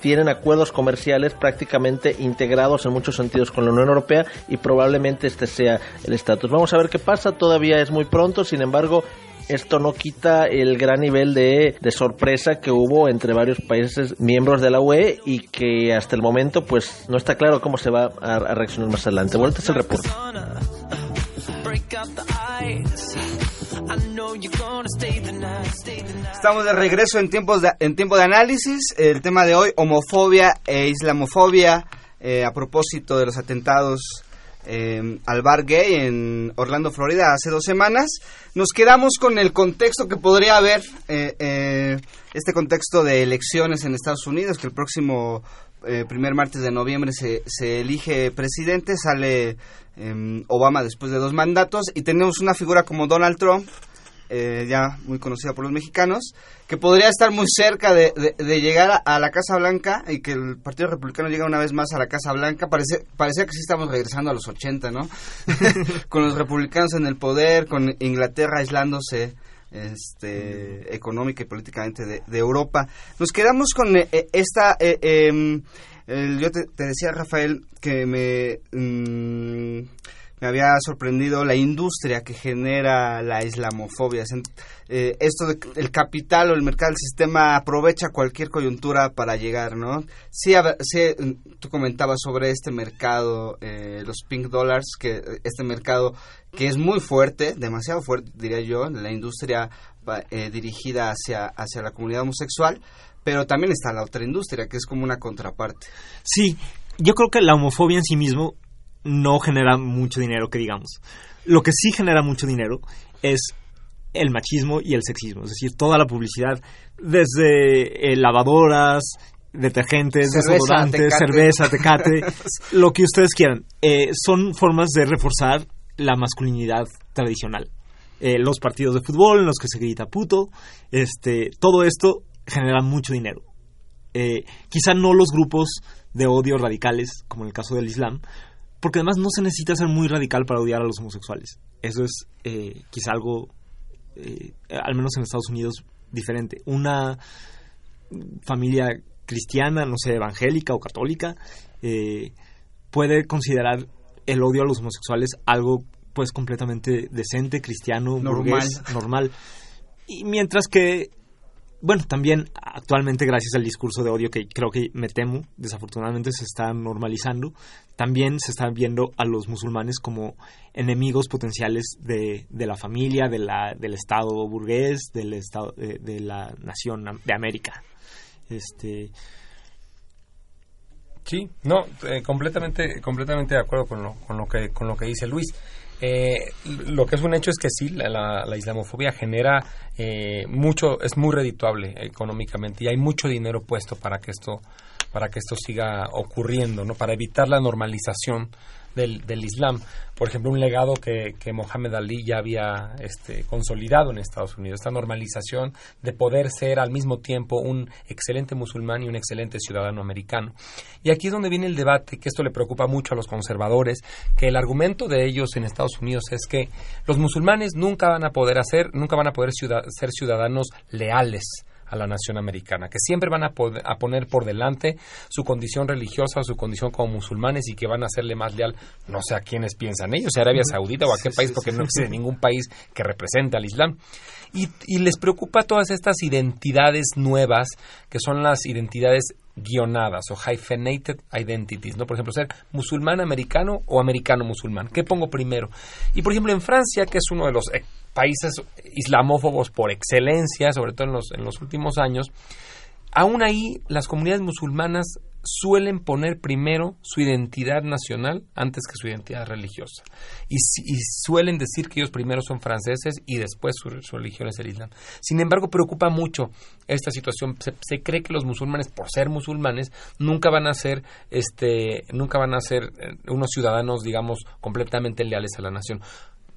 tienen acuerdos comerciales prácticamente integrados en muchos sentidos con la Unión Europea y probablemente este sea el estatus. Vamos a ver qué pasa, todavía es muy pronto, sin embargo esto no quita el gran nivel de, sorpresa que hubo entre varios países miembros de la UE y que hasta el momento pues no está claro cómo se va a, reaccionar más adelante. Bueno, este es el reporte. Estamos de regreso en tiempos de, en tiempo de análisis. El tema de hoy, homofobia e islamofobia, eh, a propósito de los atentados eh, al bar gay en Orlando, Florida, hace dos semanas. Nos quedamos con el contexto que podría haber, eh, eh, este contexto de elecciones en Estados Unidos, que el próximo eh, primer martes de noviembre se, se elige presidente, sale em, Obama después de dos mandatos y tenemos una figura como Donald Trump eh, ya muy conocida por los mexicanos, que podría estar muy cerca de, llegar a, la Casa Blanca y que el Partido Republicano llegue una vez más a la Casa Blanca. Parece, parecía que sí estamos regresando a los 80, ¿no? con los republicanos en el poder, con Inglaterra aislándose este, económica y políticamente de, Europa. Nos quedamos con eh, eh, esta... Em, yo te, decía, Rafael, que me... Mm, me había sorprendido la industria que genera la islamofobia. Eh, esto de, el capital o el mercado, el sistema aprovecha cualquier coyuntura para llegar, ¿no? Sí, tú comentabas sobre este mercado, eh, los pink dollars, que este mercado que es muy fuerte, demasiado fuerte, diría yo, la industria eh, dirigida hacia, hacia la comunidad homosexual, pero también está la otra industria, que es como una contraparte. Sí, yo creo que la homofobia en sí mismo no genera mucho dinero, que digamos. Lo que sí genera mucho dinero es el machismo y el sexismo, es decir, toda la publicidad, desde eh, lavadoras, detergentes, desodorantes, cerveza, tecate, lo que ustedes quieran. Eh, son formas de reforzar la masculinidad tradicional. Eh, los partidos de fútbol en los que se grita puto, este, todo esto genera mucho dinero. quizá no los grupos de odio radicales, como en el caso del Islam, porque además no se necesita ser muy radical para odiar a los homosexuales. Eso es eh, quizá algo, eh, al menos en Estados Unidos, diferente. Una familia cristiana, no sé, evangélica o católica, eh, puede considerar el odio a los homosexuales algo pues completamente decente, cristiano, normal. normal. Y mientras que bueno, también actualmente gracias al discurso de odio que creo que me temo, desafortunadamente se está normalizando, también se está viendo a los musulmanes como enemigos potenciales de, de la familia, de la, del Estado burgués, del estado, de, la nación de América. Este, Sí, no, eh, completamente, completamente de acuerdo con lo, con lo que, con lo que dice Luis. Eh, lo que es un hecho es que sí, la, islamofobia genera eh, mucho, es muy redituable económicamente y hay mucho dinero puesto para que esto, para que esto siga ocurriendo, ¿no? Para evitar la normalización del, del Islam. Por ejemplo, un legado que, que Mohamed Ali ya había este, consolidado en Estados Unidos, esta normalización de poder ser al mismo tiempo un excelente musulmán y un excelente ciudadano americano. Y aquí es donde viene el debate, que esto le preocupa mucho a los conservadores, que el argumento de ellos en Estados Unidos es que los musulmanes nunca van a poder hacer, nunca van a poder ser ciudadanos leales a la nación americana, que siempre van a, a poner por delante su condición religiosa o su condición como musulmanes y que van a hacerle más leal, no sé a quiénes piensan ellos, a Arabia Saudita o a qué país, porque no existe ningún país que represente al Islam. Y, y les preocupa todas estas identidades nuevas, que son las identidades guionadas o hyphenated identities, ¿no? Por ejemplo, ser musulmán americano o americano musulmán. ¿Qué pongo primero? Y por ejemplo, en Francia, que es uno de los eh, países islamófobos por excelencia, sobre todo en los, en los últimos años, aún ahí las comunidades musulmanas suelen poner primero su identidad nacional antes que su identidad religiosa. Y, suelen decir que ellos primero son franceses y después su, religión es el Islam. Sin embargo, preocupa mucho esta situación. Se, cree que los musulmanes, por ser musulmanes, nunca van a ser, este, nunca van a ser eh, unos ciudadanos, digamos, completamente leales a la nación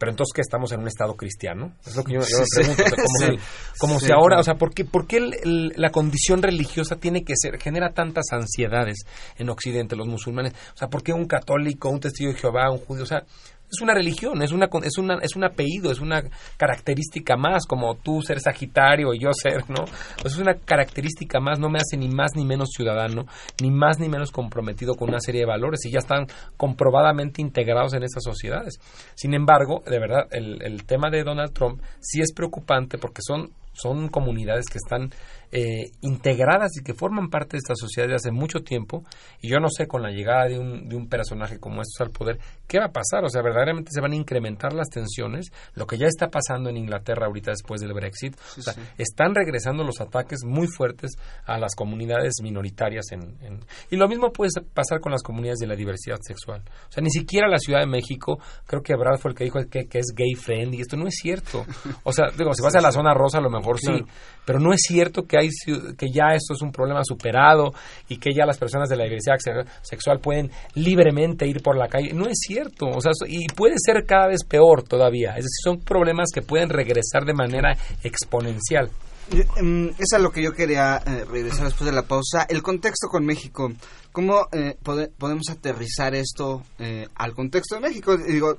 pero entonces que estamos en un estado cristiano. Es lo que yo, me pregunto como, si, ahora o sea por qué, por qué la condición religiosa tiene que ser genera tantas ansiedades en Occidente los musulmanes o sea por qué un católico un testigo de Jehová un judío o sea es una religión, es una es una es un apellido, es una característica más como tú ser Sagitario y yo ser, ¿no? Pues es una característica más, no me hace ni más ni menos ciudadano, ni más ni menos comprometido con una serie de valores y ya están comprobadamente integrados en estas sociedades. Sin embargo, de verdad, el, el tema de Donald Trump sí es preocupante porque son son comunidades que están eh, integradas y que forman parte de esta sociedad desde hace mucho tiempo. Y yo no sé, con la llegada de un, de un personaje como estos al poder, ¿qué va a pasar? O sea, verdaderamente se van a incrementar las tensiones, lo que ya está pasando en Inglaterra ahorita después del Brexit. o sea, están regresando los ataques muy fuertes a las comunidades minoritarias. En, Y lo mismo puede pasar con las comunidades de la diversidad sexual. O sea, ni siquiera la Ciudad de México, creo que Brad fue el que dijo que, que es gay friend, y esto no es cierto. O sea, digo, si vas a la zona rosa, a lo mejor sí, pero no es cierto que hay que ya esto es un problema superado y que ya las personas de la diversidad sexual pueden libremente ir por la calle. No es cierto, o sea, y puede ser cada vez peor todavía. Es decir, son problemas que pueden regresar de manera exponencial. Em, es a lo que yo quería eh, regresar después de la pausa. El contexto con México. ¿Cómo eh, podemos aterrizar esto eh, al contexto de México? Digo,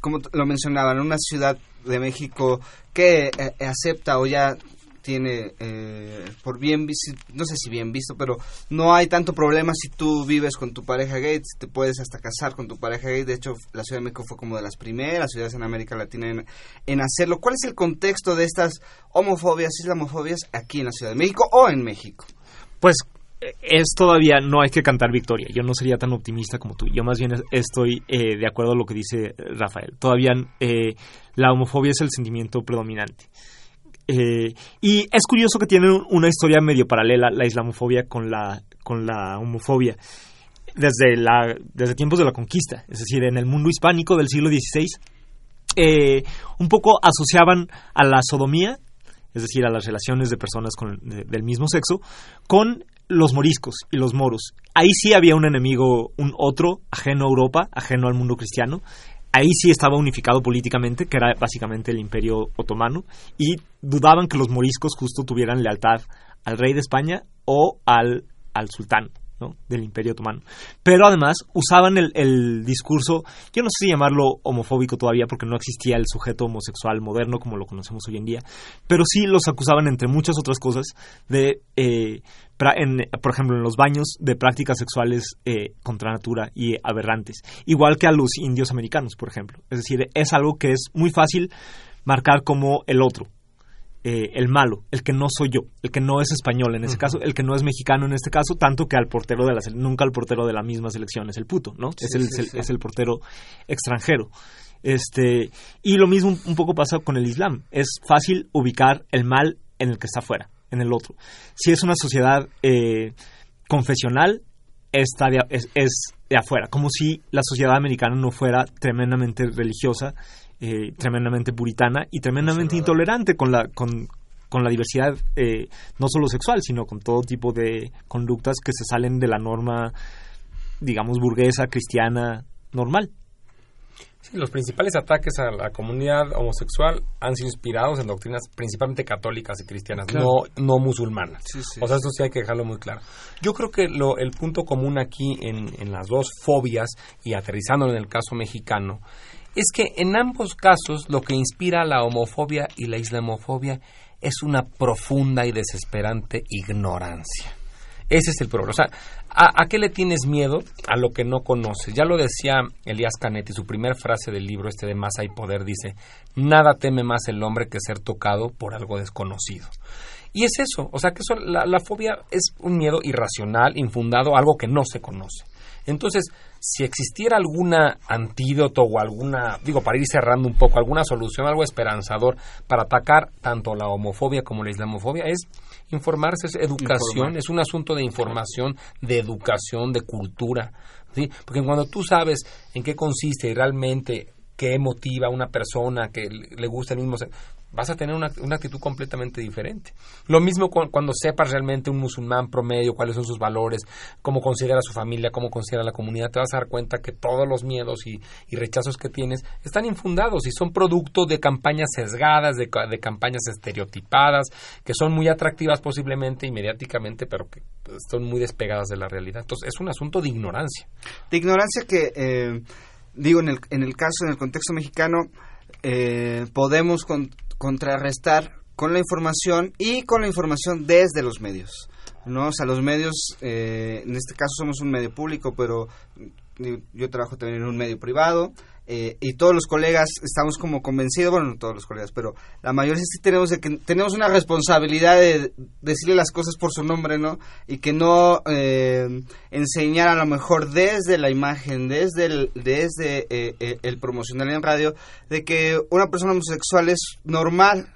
como lo mencionaban, una ciudad de México que acepta o ya tiene eh, por bien visto, no sé si bien visto, pero no hay tanto problema si tú vives con tu pareja gay, te puedes hasta casar con tu pareja gay. De hecho, la Ciudad de México fue como de las primeras ciudades en América Latina en, en hacerlo. ¿Cuál es el contexto de estas homofobias, islamofobias aquí en la Ciudad de México o en México? Pues es todavía no hay que cantar victoria. Yo no sería tan optimista como tú. Yo más bien estoy eh, de acuerdo a lo que dice Rafael. Todavía eh, la homofobia es el sentimiento predominante. Eh, y es curioso que tiene una historia medio paralela la islamofobia con la, con la homofobia desde, la, desde tiempos de la conquista, es decir, en el mundo hispánico del siglo XVI, un poco asociaban a la sodomía, es decir, a las relaciones de personas con, del mismo sexo, con los moriscos y los moros. Ahí sí había un enemigo, un otro, ajeno a Europa, ajeno al mundo cristiano, ahí sí estaba unificado políticamente, que era básicamente el imperio otomano, y dudaban que los moriscos justo tuvieran lealtad al rey de España o al, al sultán. Del Imperio Otomano. Pero además usaban el, discurso, yo no sé si llamarlo homofóbico todavía porque no existía el sujeto homosexual moderno como lo conocemos hoy en día, pero sí los acusaban entre muchas otras cosas de eh, por ejemplo, en los baños de prácticas sexuales eh, contra natura y aberrantes, igual que a los indios americanos, por ejemplo. Es decir, es algo que es muy fácil marcar como el otro, eh, el malo, el que no soy yo, el que no es español en ese caso, el que no es mexicano en este caso, tanto que al portero de la nunca al portero de la misma selección es el puto, ¿no? es, el, es el portero extranjero. Este, y lo mismo un poco pasa con el Islam. Es fácil ubicar el mal en el que está afuera en el otro. Si es una sociedad eh, confesional, está es, de afuera, como si la sociedad americana no fuera tremendamente religiosa, eh, tremendamente puritana y tremendamente intolerante con la, con, con la diversidad eh, no solo sexual, sino con todo tipo de conductas que se salen de la norma, digamos, burguesa, cristiana, normal los principales ataques a la comunidad homosexual han sido inspirados en doctrinas principalmente católicas y cristianas, no, no musulmanas. O sea, eso sí hay que dejarlo muy claro. Yo creo que lo, el punto común aquí en, en las dos fobias y aterrizando en el caso mexicano es que en ambos casos lo que inspira la homofobia y la islamofobia es una profunda y desesperante ignorancia. Ese es el problema. O sea, ¿a, qué le tienes miedo? A lo que no conoces. Ya lo decía Elías Canetti, su primera frase del libro este de Masa y Poder dice, nada teme más el hombre que ser tocado por algo desconocido. Y es eso, o sea que eso, la fobia es un miedo irracional, infundado, algo que no se conoce. Entonces, si existiera alguna antídoto o alguna, digo, para ir cerrando un poco, alguna solución, algo esperanzador para atacar tanto la homofobia como la islamofobia, es informarse, es educación, es un asunto de información, de educación, de cultura. ¿sí? Porque cuando tú sabes en qué consiste y realmente qué motiva a una persona que le gusta el mismo vas a tener una, actitud completamente diferente. Lo mismo cuando sepas realmente un musulmán promedio, cuáles son sus valores, cómo considera su familia, cómo considera la comunidad, te vas a dar cuenta que todos los miedos y, rechazos que tienes están infundados y son producto de campañas sesgadas, de, de campañas estereotipadas, que son muy atractivas posiblemente y mediáticamente, pero que son muy despegadas de la realidad. Entonces, es un asunto de ignorancia. De ignorancia que, eh, digo, en el, en el caso, en el contexto mexicano, eh, podemos contrarrestar con la información y con la información desde los medios. ¿no? O sea, los medios, eh, en este caso somos un medio público, pero yo trabajo también en un medio privado eh, y todos los colegas estamos como convencidos, bueno, no todos los colegas, pero la mayoría sí tenemos de que tenemos una responsabilidad de decirle las cosas por su nombre, ¿no? Y que no eh, enseñar a lo mejor desde la imagen, desde el, desde eh, el promocional en radio, de que una persona homosexual es normal,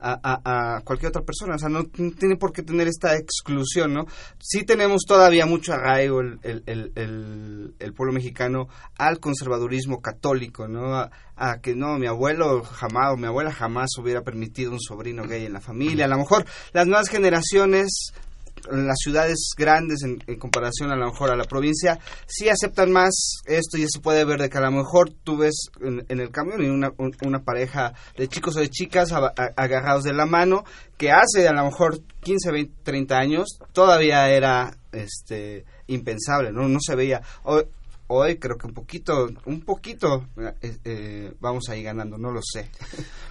a, cualquier otra persona. O sea, no, tiene por qué tener esta exclusión, ¿no? Sí tenemos todavía mucho arraigo el, el, el, pueblo mexicano al conservadurismo católico, ¿no? A, a, que no, mi abuelo jamás o mi abuela jamás hubiera permitido un sobrino gay en la familia. A lo mejor las nuevas generaciones en las ciudades grandes en, comparación a lo mejor a la provincia sí aceptan más esto y se puede ver de que a lo mejor tú ves en, el camión y una, una pareja de chicos o de chicas agarrados de la mano que hace a lo mejor 15, 20, 30 años todavía era este impensable, no no se veía hoy creo que un poquito, un poquito eh, eh, vamos ahí ganando, no lo sé.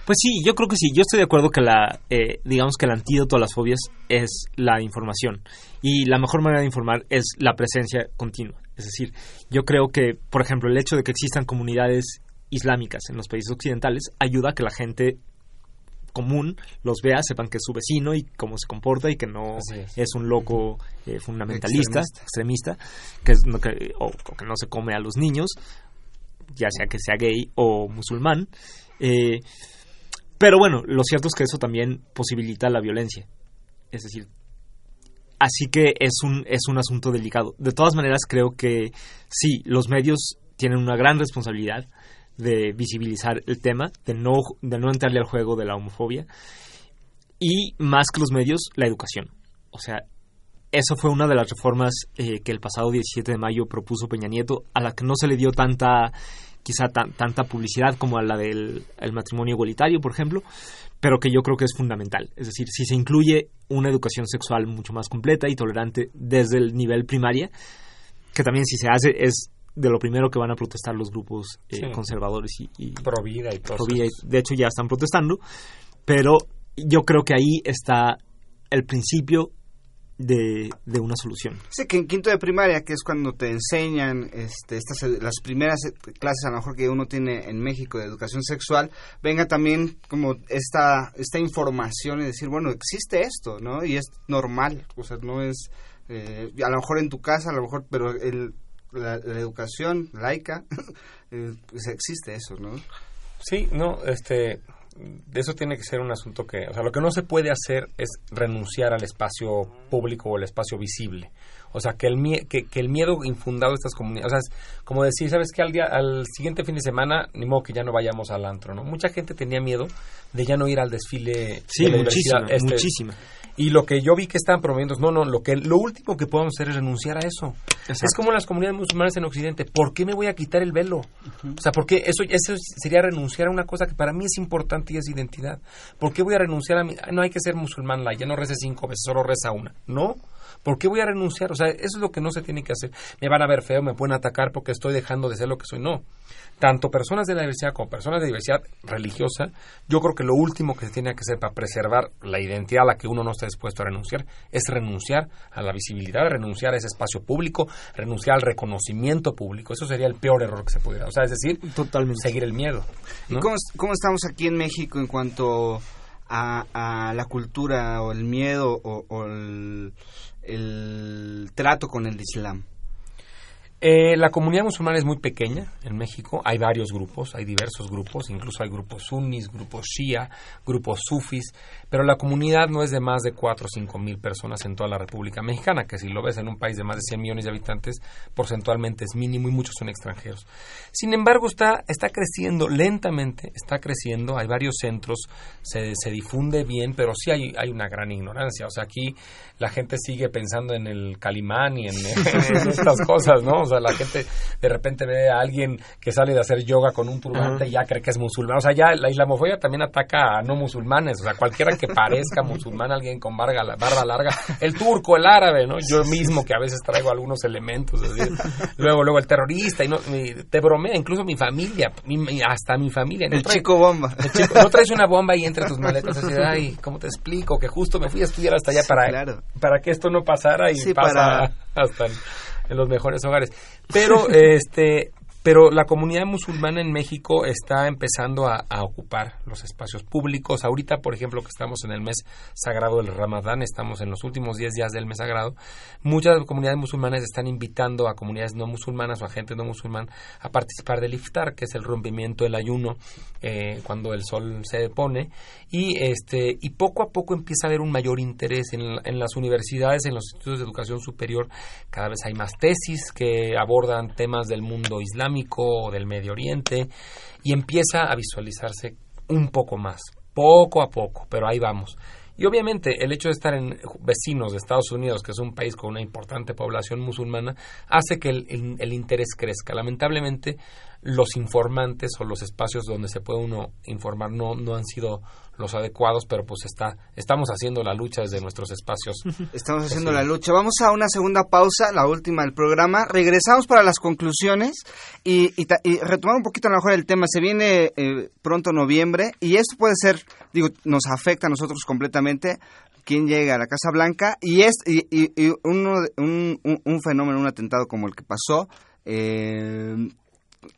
Pues sí, yo creo que sí. Yo estoy de acuerdo que la, eh, digamos que el antídoto a las fobias es la información y la mejor manera de informar es la presencia continua. Es decir, yo creo que, por ejemplo, el hecho de que existan comunidades islámicas en los países occidentales ayuda a que la gente común los vea, sepan que es su vecino y cómo se comporta y que no es. un loco eh, fundamentalista, extremista, que, o, que no se come a los niños, ya sea que sea gay o musulmán. Eh, pero bueno, lo cierto es que eso también posibilita la violencia. Es decir, así que es un, es un asunto delicado. De todas maneras, creo que sí, los medios tienen una gran responsabilidad de visibilizar el tema, de no, de no entrarle al juego de la homofobia. Y más que los medios, la educación. O sea, eso fue una de las reformas eh, que el pasado 17 de mayo propuso Peña Nieto, a la que no se le dio tanta, quizá tanta publicidad como a la del matrimonio igualitario, por ejemplo, pero que yo creo que es fundamental. Es decir, si se incluye una educación sexual mucho más completa y tolerante desde el nivel primaria, que también si se hace es de lo primero que van a protestar los grupos eh, conservadores y, y pro vida y pro de hecho ya están protestando pero yo creo que ahí está el principio de, de, una solución. Sí, que en quinto de primaria, que es cuando te enseñan este, estas, las primeras clases a lo mejor que uno tiene en México de educación sexual, venga también como esta, esta información y decir, bueno, existe esto, ¿no? Y es normal, o sea, no es, eh, a lo mejor en tu casa, a lo mejor, pero el, la, educación laica, eh, pues existe eso, ¿no? Sí, no, este, eso tiene que ser un asunto que, o sea, lo que no se puede hacer es renunciar al espacio público o al espacio visible. O sea, que el, que, el miedo infundado de estas comunidades, o sea, es como decir, ¿sabes qué? Al, día, al siguiente fin de semana, ni modo que ya no vayamos al antro, ¿no? Mucha gente tenía miedo de ya no ir al desfile. Sí, muchísima, este, muchísima. Y lo que yo vi que estaban promoviendo, no, no, lo que lo último que podemos hacer es renunciar a eso. Es como las comunidades musulmanas en Occidente. ¿Por qué me voy a quitar el velo? O sea, porque eso, eso sería renunciar a una cosa que para mí es importante y es identidad. ¿Por qué voy a renunciar a mi... No hay que ser musulmán, la, ya no reza cinco veces, solo reza una. No. ¿Por qué voy a renunciar? O sea, eso es lo que no se tiene que hacer. Me van a ver feo, me pueden atacar porque estoy dejando de ser lo que soy. No. Tanto personas de la diversidad como personas de diversidad religiosa, yo creo que lo último que se tiene que hacer para preservar la identidad a la que uno no está dispuesto a renunciar es renunciar a la visibilidad, renunciar a ese espacio público, renunciar al reconocimiento público. Eso sería el peor error que se pudiera. O sea, es decir, Totalmente. seguir el miedo. ¿Y cómo, cómo estamos aquí en México en cuanto a, a la cultura o el miedo o, o el, el trato con el Islam? Eh, la comunidad musulmana es muy pequeña en México. Hay varios grupos, hay diversos grupos, incluso hay grupos sunnis, grupos shia, grupos sufis, pero la comunidad no es de más de 4 o 5 mil personas en toda la República Mexicana, que si lo ves en un país de más de 100 millones de habitantes, porcentualmente es mínimo y muchos son extranjeros. Sin embargo, está, está creciendo lentamente, está creciendo, hay varios centros, se, se difunde bien, pero sí hay, hay una gran ignorancia. O sea, aquí la gente sigue pensando en el calimán y en, en estas cosas, ¿no? O sea, la gente de repente ve a alguien que sale de hacer yoga con un turbante y ya cree que es musulmán. O sea, ya la islamofobia también ataca a no musulmanes. O sea, cualquiera que parezca musulmán, alguien con barba, barba larga. El turco, el árabe, ¿no? Yo mismo que a veces traigo algunos elementos. así. Luego, luego el terrorista. y no, mi- Te bromea, incluso mi familia, mi- mi- hasta mi familia. ¿no? El Trae- chico bomba. el chico- no traes una bomba ahí entre tus maletas así ay, ¿cómo te explico? Que justo me fui a estudiar hasta allá Sí, para, claro. para que esto no pasara y Sí, pasa para- hasta en los mejores hogares. Pero, este, pero la comunidad musulmana en México está empezando a, ocupar los espacios públicos. Ahorita, por ejemplo, que estamos en el mes sagrado del Ramadán, estamos en los últimos 10 días del mes sagrado, muchas comunidades musulmanas están invitando a comunidades no musulmanas o a gente no musulmana a participar del iftar, que es el rompimiento del ayuno eh, cuando el sol se pone y este y poco a poco empieza a haber un mayor interés en, en las universidades, en los institutos de educación superior, cada vez hay más tesis que abordan temas del mundo islámico o del Medio Oriente y empieza a visualizarse un poco más, poco a poco, pero ahí vamos. Y obviamente el hecho de estar en vecinos de Estados Unidos, que es un país con una importante población musulmana, hace que el, el- interés crezca. Lamentablemente los informantes o los espacios donde se puede uno informar no, no han sido los adecuados, pero pues está, estamos haciendo la lucha desde nuestros espacios. Estamos haciendo Sí. la lucha. Vamos a una segunda pausa, la última del programa. Regresamos para las conclusiones y, y ta- y retomar un poquito a lo mejor el tema. Se viene eh, pronto noviembre y esto puede ser, digo, nos afecta a nosotros completamente. Quién llega a la Casa Blanca y es y, y- y uno un, un- un fenómeno, un atentado como el que pasó. eh,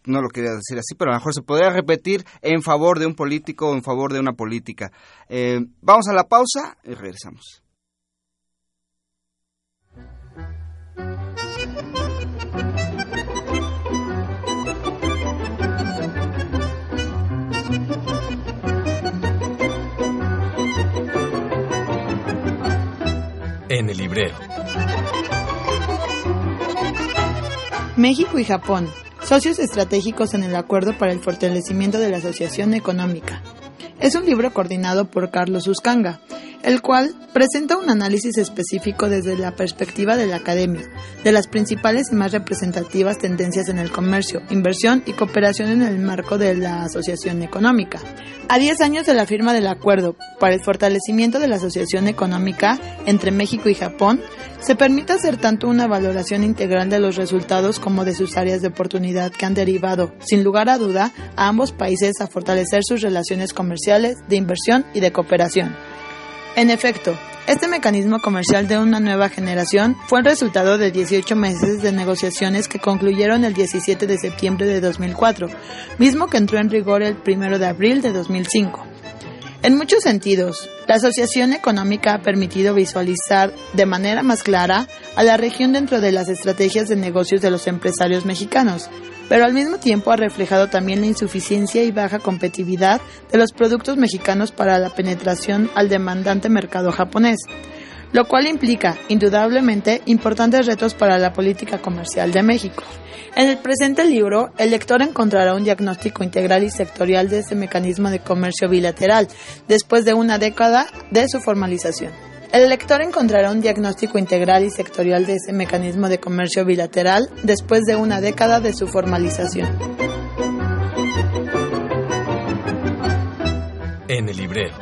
no lo quería decir así, pero a lo mejor se podría repetir en favor de un político o en favor de una política. Eh, vamos a la pausa y regresamos. En el librero. México y Japón, socios estratégicos en el Acuerdo para el Fortalecimiento de la Asociación Económica. Es un libro coordinado por Carlos Uscanga, el cual presenta un análisis específico desde la perspectiva de la academia, de las principales y más representativas tendencias en el comercio, inversión y cooperación en el marco de la Asociación Económica. A 10 años de la firma del acuerdo para el fortalecimiento de la Asociación Económica entre México y Japón, se permite hacer tanto una valoración integral de los resultados como de sus áreas de oportunidad que han derivado, sin lugar a duda, a ambos países a fortalecer sus relaciones comerciales, de inversión y de cooperación. En efecto, este mecanismo comercial de una nueva generación fue el resultado de 18 meses de negociaciones que concluyeron el 17 de septiembre de 2004, mismo que entró en rigor el 1 de abril de 2005. En muchos sentidos, la asociación económica ha permitido visualizar de manera más clara a la región dentro de las estrategias de negocios de los empresarios mexicanos, pero al mismo tiempo ha reflejado también la insuficiencia y baja competitividad de los productos mexicanos para la penetración al demandante mercado japonés, lo cual implica, indudablemente, importantes retos para la política comercial de México. En el presente libro, el lector encontrará un diagnóstico integral y sectorial de este mecanismo de comercio bilateral, después de una década de su formalización. El lector encontrará un diagnóstico integral y sectorial de ese mecanismo de comercio bilateral después de una década de su formalización. En el librero.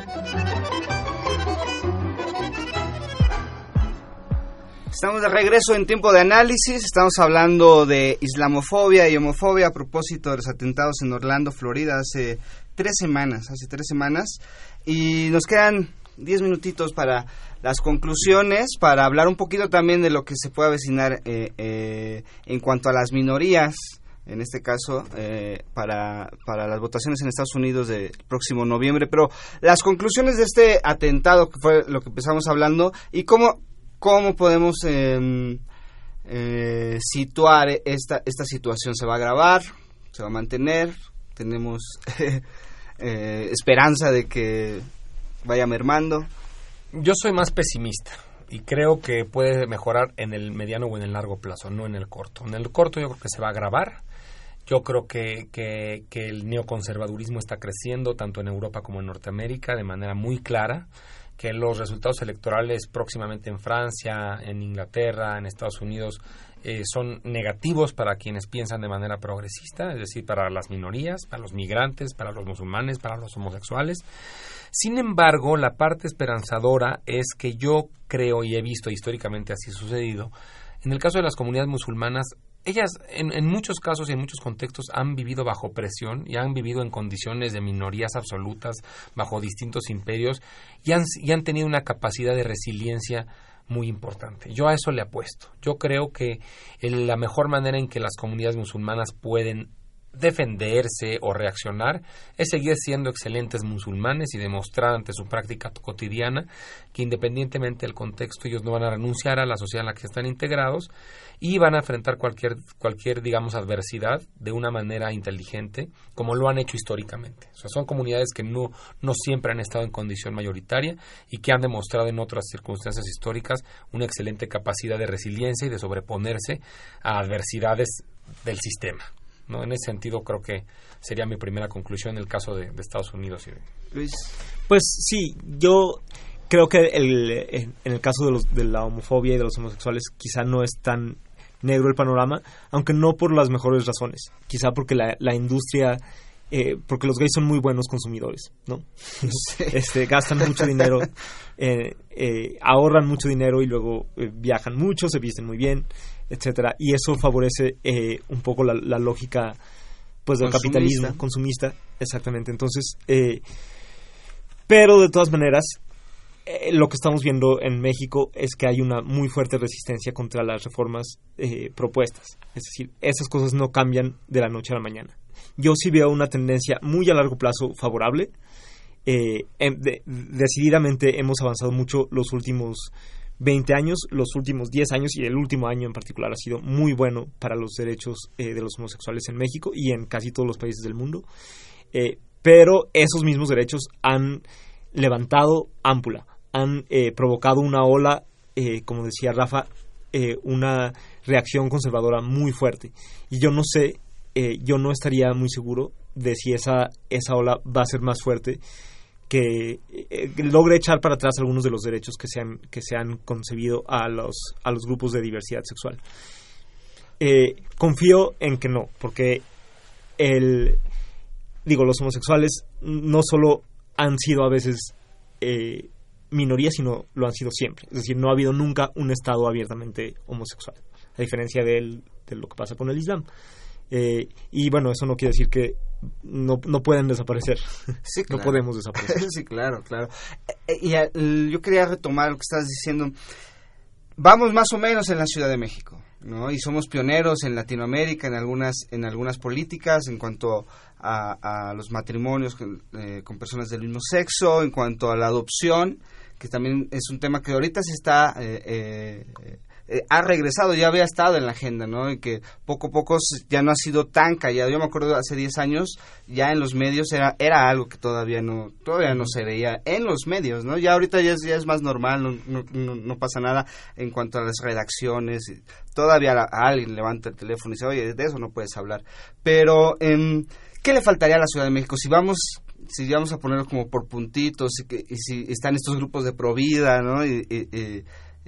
Estamos de regreso en tiempo de análisis. Estamos hablando de islamofobia y homofobia a propósito de los atentados en Orlando, Florida, hace tres semanas. Hace tres semanas. Y nos quedan diez minutitos para las conclusiones, para hablar un poquito también de lo que se puede avecinar eh, eh, en cuanto a las minorías. En este caso, eh, para, para las votaciones en Estados Unidos del próximo noviembre. Pero las conclusiones de este atentado, que fue lo que empezamos hablando, y cómo ¿Cómo podemos em, eh, situar esta, esta situación? ¿Se va a agravar? ¿Se va a mantener? ¿Tenemos eh, esperanza de que vaya mermando? Yo soy más pesimista y creo que puede mejorar en el mediano o en el largo plazo, no en el corto. En el corto yo creo que se va a agravar. Yo creo que, que, que el neoconservadurismo está creciendo tanto en Europa como en Norteamérica de manera muy clara que los resultados electorales próximamente en Francia, en Inglaterra, en Estados Unidos eh, son negativos para quienes piensan de manera progresista, es decir, para las minorías, para los migrantes, para los musulmanes, para los homosexuales. Sin embargo, la parte esperanzadora es que yo creo y he visto históricamente así sucedido. En el caso de las comunidades musulmanas ellas en, en, muchos casos y en muchos contextos han vivido bajo presión y han vivido en condiciones de minorías absolutas bajo distintos imperios y han, y han tenido una capacidad de resiliencia muy importante. Yo a eso le apuesto. Yo creo que la mejor manera en que las comunidades musulmanas pueden defenderse o reaccionar es seguir siendo excelentes musulmanes y demostrar ante su práctica cotidiana que independientemente del contexto ellos no van a renunciar a la sociedad en la que están integrados y van a enfrentar cualquier cualquier digamos adversidad de una manera inteligente como lo han hecho históricamente. O sea, son comunidades que no no siempre han estado en condición mayoritaria y que han demostrado en otras circunstancias históricas una excelente capacidad de resiliencia y de sobreponerse a adversidades del sistema. ¿No? En ese sentido creo que sería mi primera conclusión en el caso de, Estados Unidos. Luis. Pues sí, yo creo que el, en el caso de, los, de la homofobia y de los homosexuales quizá no es tan negro el panorama, aunque no por las mejores razones, quizá porque la, la industria... Eh, porque los gays son muy buenos consumidores, ¿no? Este, gastan mucho dinero, eh, eh, ahorran mucho dinero y luego viajan mucho, se visten muy bien, etcétera. Y eso favorece eh, un poco la, lógica pues del capitalismo consumista exactamente. Entonces eh, pero de todas maneras eh, lo que estamos viendo en México es que hay una muy fuerte resistencia contra las reformas propuestas. Es decir esas cosas no cambian de la noche a la mañana. Yo sí veo una tendencia muy a largo plazo favorable. Em, decididamente hemos avanzado mucho los últimos 20 años, los últimos 10 años y el último año en particular ha sido muy bueno para los derechos eh, de los homosexuales en México y en casi todos los países del mundo. Eh, pero esos mismos derechos han levantado ámpula, han eh, provocado una ola, como decía Rafa, una reacción conservadora muy fuerte. Y yo no sé, yo no estaría muy seguro de si esa, esa ola va a ser más fuerte que eh, logre echar para atrás algunos de los derechos que se han, que se han concebido a los, a los grupos de diversidad sexual. Eh, confío en que no, porque el, digo, los homosexuales no solo han sido a veces eh, minoría, sino lo han sido siempre. Es decir, no ha habido nunca un Estado abiertamente homosexual, a diferencia de, de lo que pasa con el Islam. Eh, y bueno, eso no quiere decir que no, no pueden desaparecer. Sí, no podemos desaparecer. sí, claro, claro. Eh, eh, y yo quería retomar lo que estás diciendo. Vamos más o menos en la Ciudad de México, ¿no? Y somos pioneros en Latinoamérica en algunas, en algunas políticas en cuanto a, los matrimonios con, con, personas del mismo sexo, en cuanto a la adopción, que también es un tema que ahorita se está eh, ha regresado, ya había estado en la agenda, ¿no? Y que poco a poco ya no ha sido tan callado. Yo me acuerdo hace 10 años, ya en los medios era, era algo que todavía no, todavía no se veía en los medios, ¿no? Ya ahorita ya es, ya es más normal, no, no, pasa nada en cuanto a las redacciones. Todavía alguien levanta el teléfono y dice, oye, de eso no puedes hablar. Pero, em, ¿qué le faltaría a la Ciudad de México? Si vamos si vamos a ponerlo como por puntitos y, que, y si están estos grupos de provida, ¿no? y,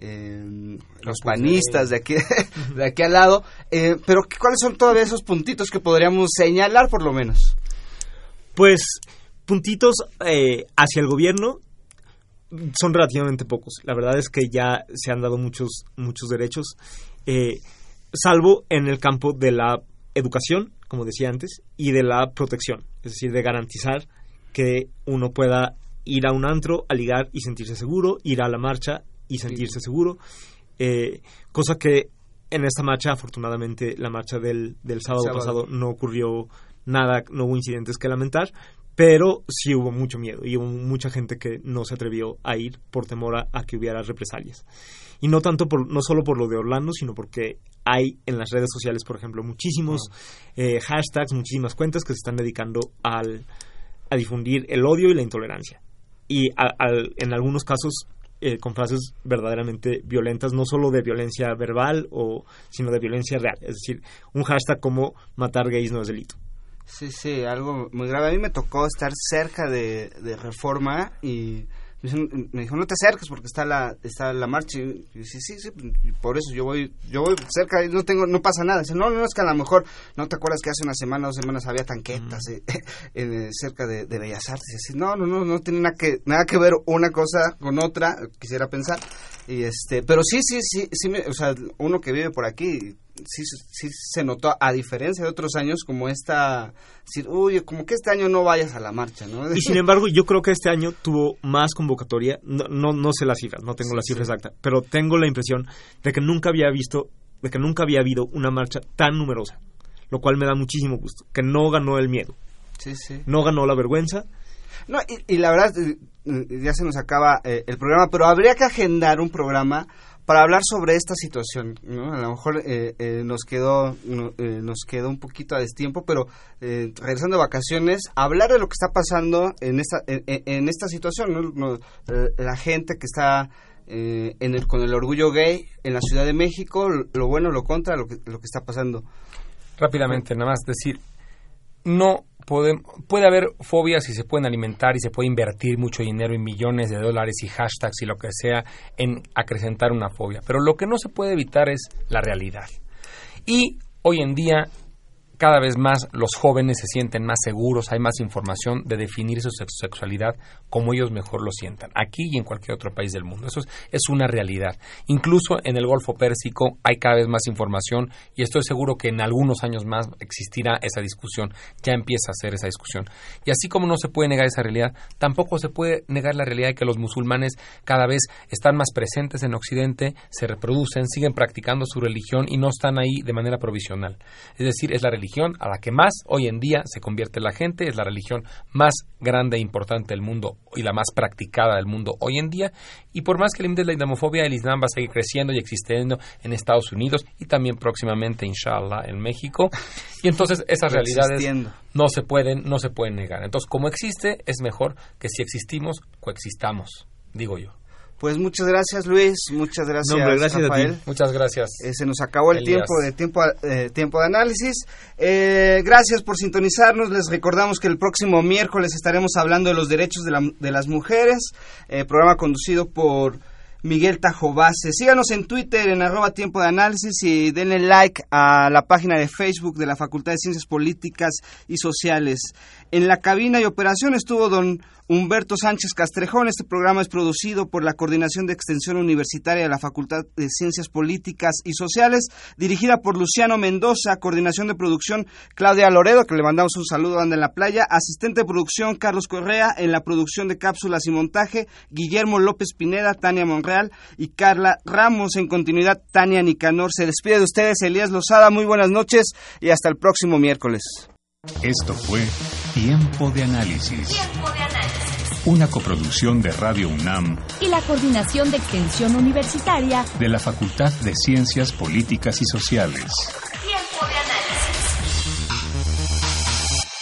eh, los panistas de aquí, de aquí al lado. Eh, pero ¿cuáles son todavía esos puntitos que podríamos señalar por lo menos? Pues puntitos eh, hacia el gobierno. son relativamente pocos. La verdad es que ya se han dado muchos, muchos derechos, eh, salvo en el campo de la educación, como decía antes, y de la protección, es decir, de garantizar que uno pueda ir a un antro a ligar y sentirse seguro, ir a la marcha y sentirse seguro, eh, cosa que en esta marcha, afortunadamente, la marcha del, del sábado, Sábado. pasado no ocurrió nada, no hubo incidentes que lamentar, pero sí hubo mucho miedo y hubo mucha gente que no se atrevió a ir por temor a, a que hubiera represalias. Y no tanto por, no solo por lo de Orlando, sino porque hay en las redes sociales, por ejemplo, muchísimos eh, hashtags, muchísimas cuentas que se están dedicando al, a difundir el odio y la intolerancia. Y a- al- en algunos casos eh, con frases verdaderamente violentas, no solo de violencia verbal, o, sino de violencia real. Es decir, un hashtag como matar gays no es delito. Sí, sí, algo muy grave. A mí me tocó estar cerca de, de Reforma y me dijo, no te acerques porque está la está la marcha. Y yo dije, sí, sí, por eso yo voy yo voy cerca y no tengo no pasa nada. Dice, no, no, es que a lo mejor no te acuerdas que hace una semana o dos semanas había tanquetas eh, en, eh, cerca de, de Bellas Artes. Y así, no, no, no, no tiene nada que nada que ver una cosa con otra, quisiera pensar. Y este, pero sí, sí, sí, sí, me- o sea, uno que vive por aquí, sí, sí se notó, a diferencia de otros años, como esta, decir, uy, como que este año no vayas a la marcha, ¿no? Y sin embargo, yo creo que este año tuvo más convocatoria. No, no, no sé las cifras, no tengo la cifra exacta, pero tengo la impresión de que nunca había visto, de que nunca había habido una marcha tan numerosa, lo cual me da muchísimo gusto. Que no ganó el miedo, Sí, sí. no ganó la vergüenza. No, y, y la verdad, eh, eh, ya se nos acaba eh, el programa, pero habría que agendar un programa para hablar sobre esta situación, ¿no? A lo mejor eh, eh, nos quedó no, eh, nos quedó un poquito a destiempo, pero eh, regresando vacaciones, hablar de lo que está pasando en esta en, esta situación. No, eh, la gente que está eh, en el, con el orgullo gay en la Ciudad de México, lo bueno, lo contra, lo que, lo que está pasando. Rápidamente, nada más decir, no puede, puede haber fobias y se pueden alimentar y se puede invertir mucho dinero y millones de dólares y hashtags y lo que sea en acrecentar una fobia. Pero lo que no se puede evitar es la realidad. Y hoy en día cada vez más los jóvenes se sienten más seguros, hay más información de definir su sex- sexualidad como ellos mejor lo sientan, aquí y en cualquier otro país del mundo. Eso es, es una realidad. Incluso en el Golfo Pérsico hay cada vez más información y estoy seguro que en algunos años más existirá esa discusión, ya empieza a ser esa discusión. Y así como no se puede negar esa realidad, tampoco se puede negar la realidad de que los musulmanes cada vez están más presentes en Occidente, se reproducen, siguen practicando su religión y no están ahí de manera provisional. Es decir, es la religión a la que más hoy en día se convierte la gente, es la religión más grande e importante del mundo y la más practicada del mundo hoy en día. Y por más que limites la islamofobia, el Islam va a seguir creciendo y existiendo en Estados Unidos y también próximamente, inshallah, en México. Y entonces esas realidades Existiendo. no se pueden, no se pueden negar. Entonces, como existe, es mejor que si existimos, coexistamos, digo yo. Pues muchas gracias Luis, muchas gracias, No, hombre, gracias a ti. Rafael. Muchas gracias. Eh, se nos acabó el Elías. tiempo de tiempo eh, tiempo de análisis. Eh, gracias por sintonizarnos. Les recordamos que el próximo miércoles estaremos hablando de los derechos de, la- de las mujeres. eh, programa conducido por Miguel Tajobase. Síganos en Twitter en arroba tiempo de análisis y denle like a la página de Facebook de la Facultad de Ciencias Políticas y Sociales. En la cabina y operación estuvo don Humberto Sánchez Castrejón. Este programa es producido por la Coordinación de Extensión Universitaria de la Facultad de Ciencias Políticas y Sociales, dirigida por Luciano Mendoza, coordinación de producción Claudia Loredo, que le mandamos un saludo anda en la playa, asistente de producción Carlos Correa, en la producción de cápsulas y montaje Guillermo López Pineda, Tania Monreal y Carla Ramos, en continuidad Tania Nicanor. Se despide de ustedes Elías Lozada, muy buenas noches y hasta el próximo miércoles. Esto fue Tiempo de Análisis. Una coproducción de Radio UNAM y la Coordinación de Extensión Universitaria de la Facultad de Ciencias Políticas y Sociales.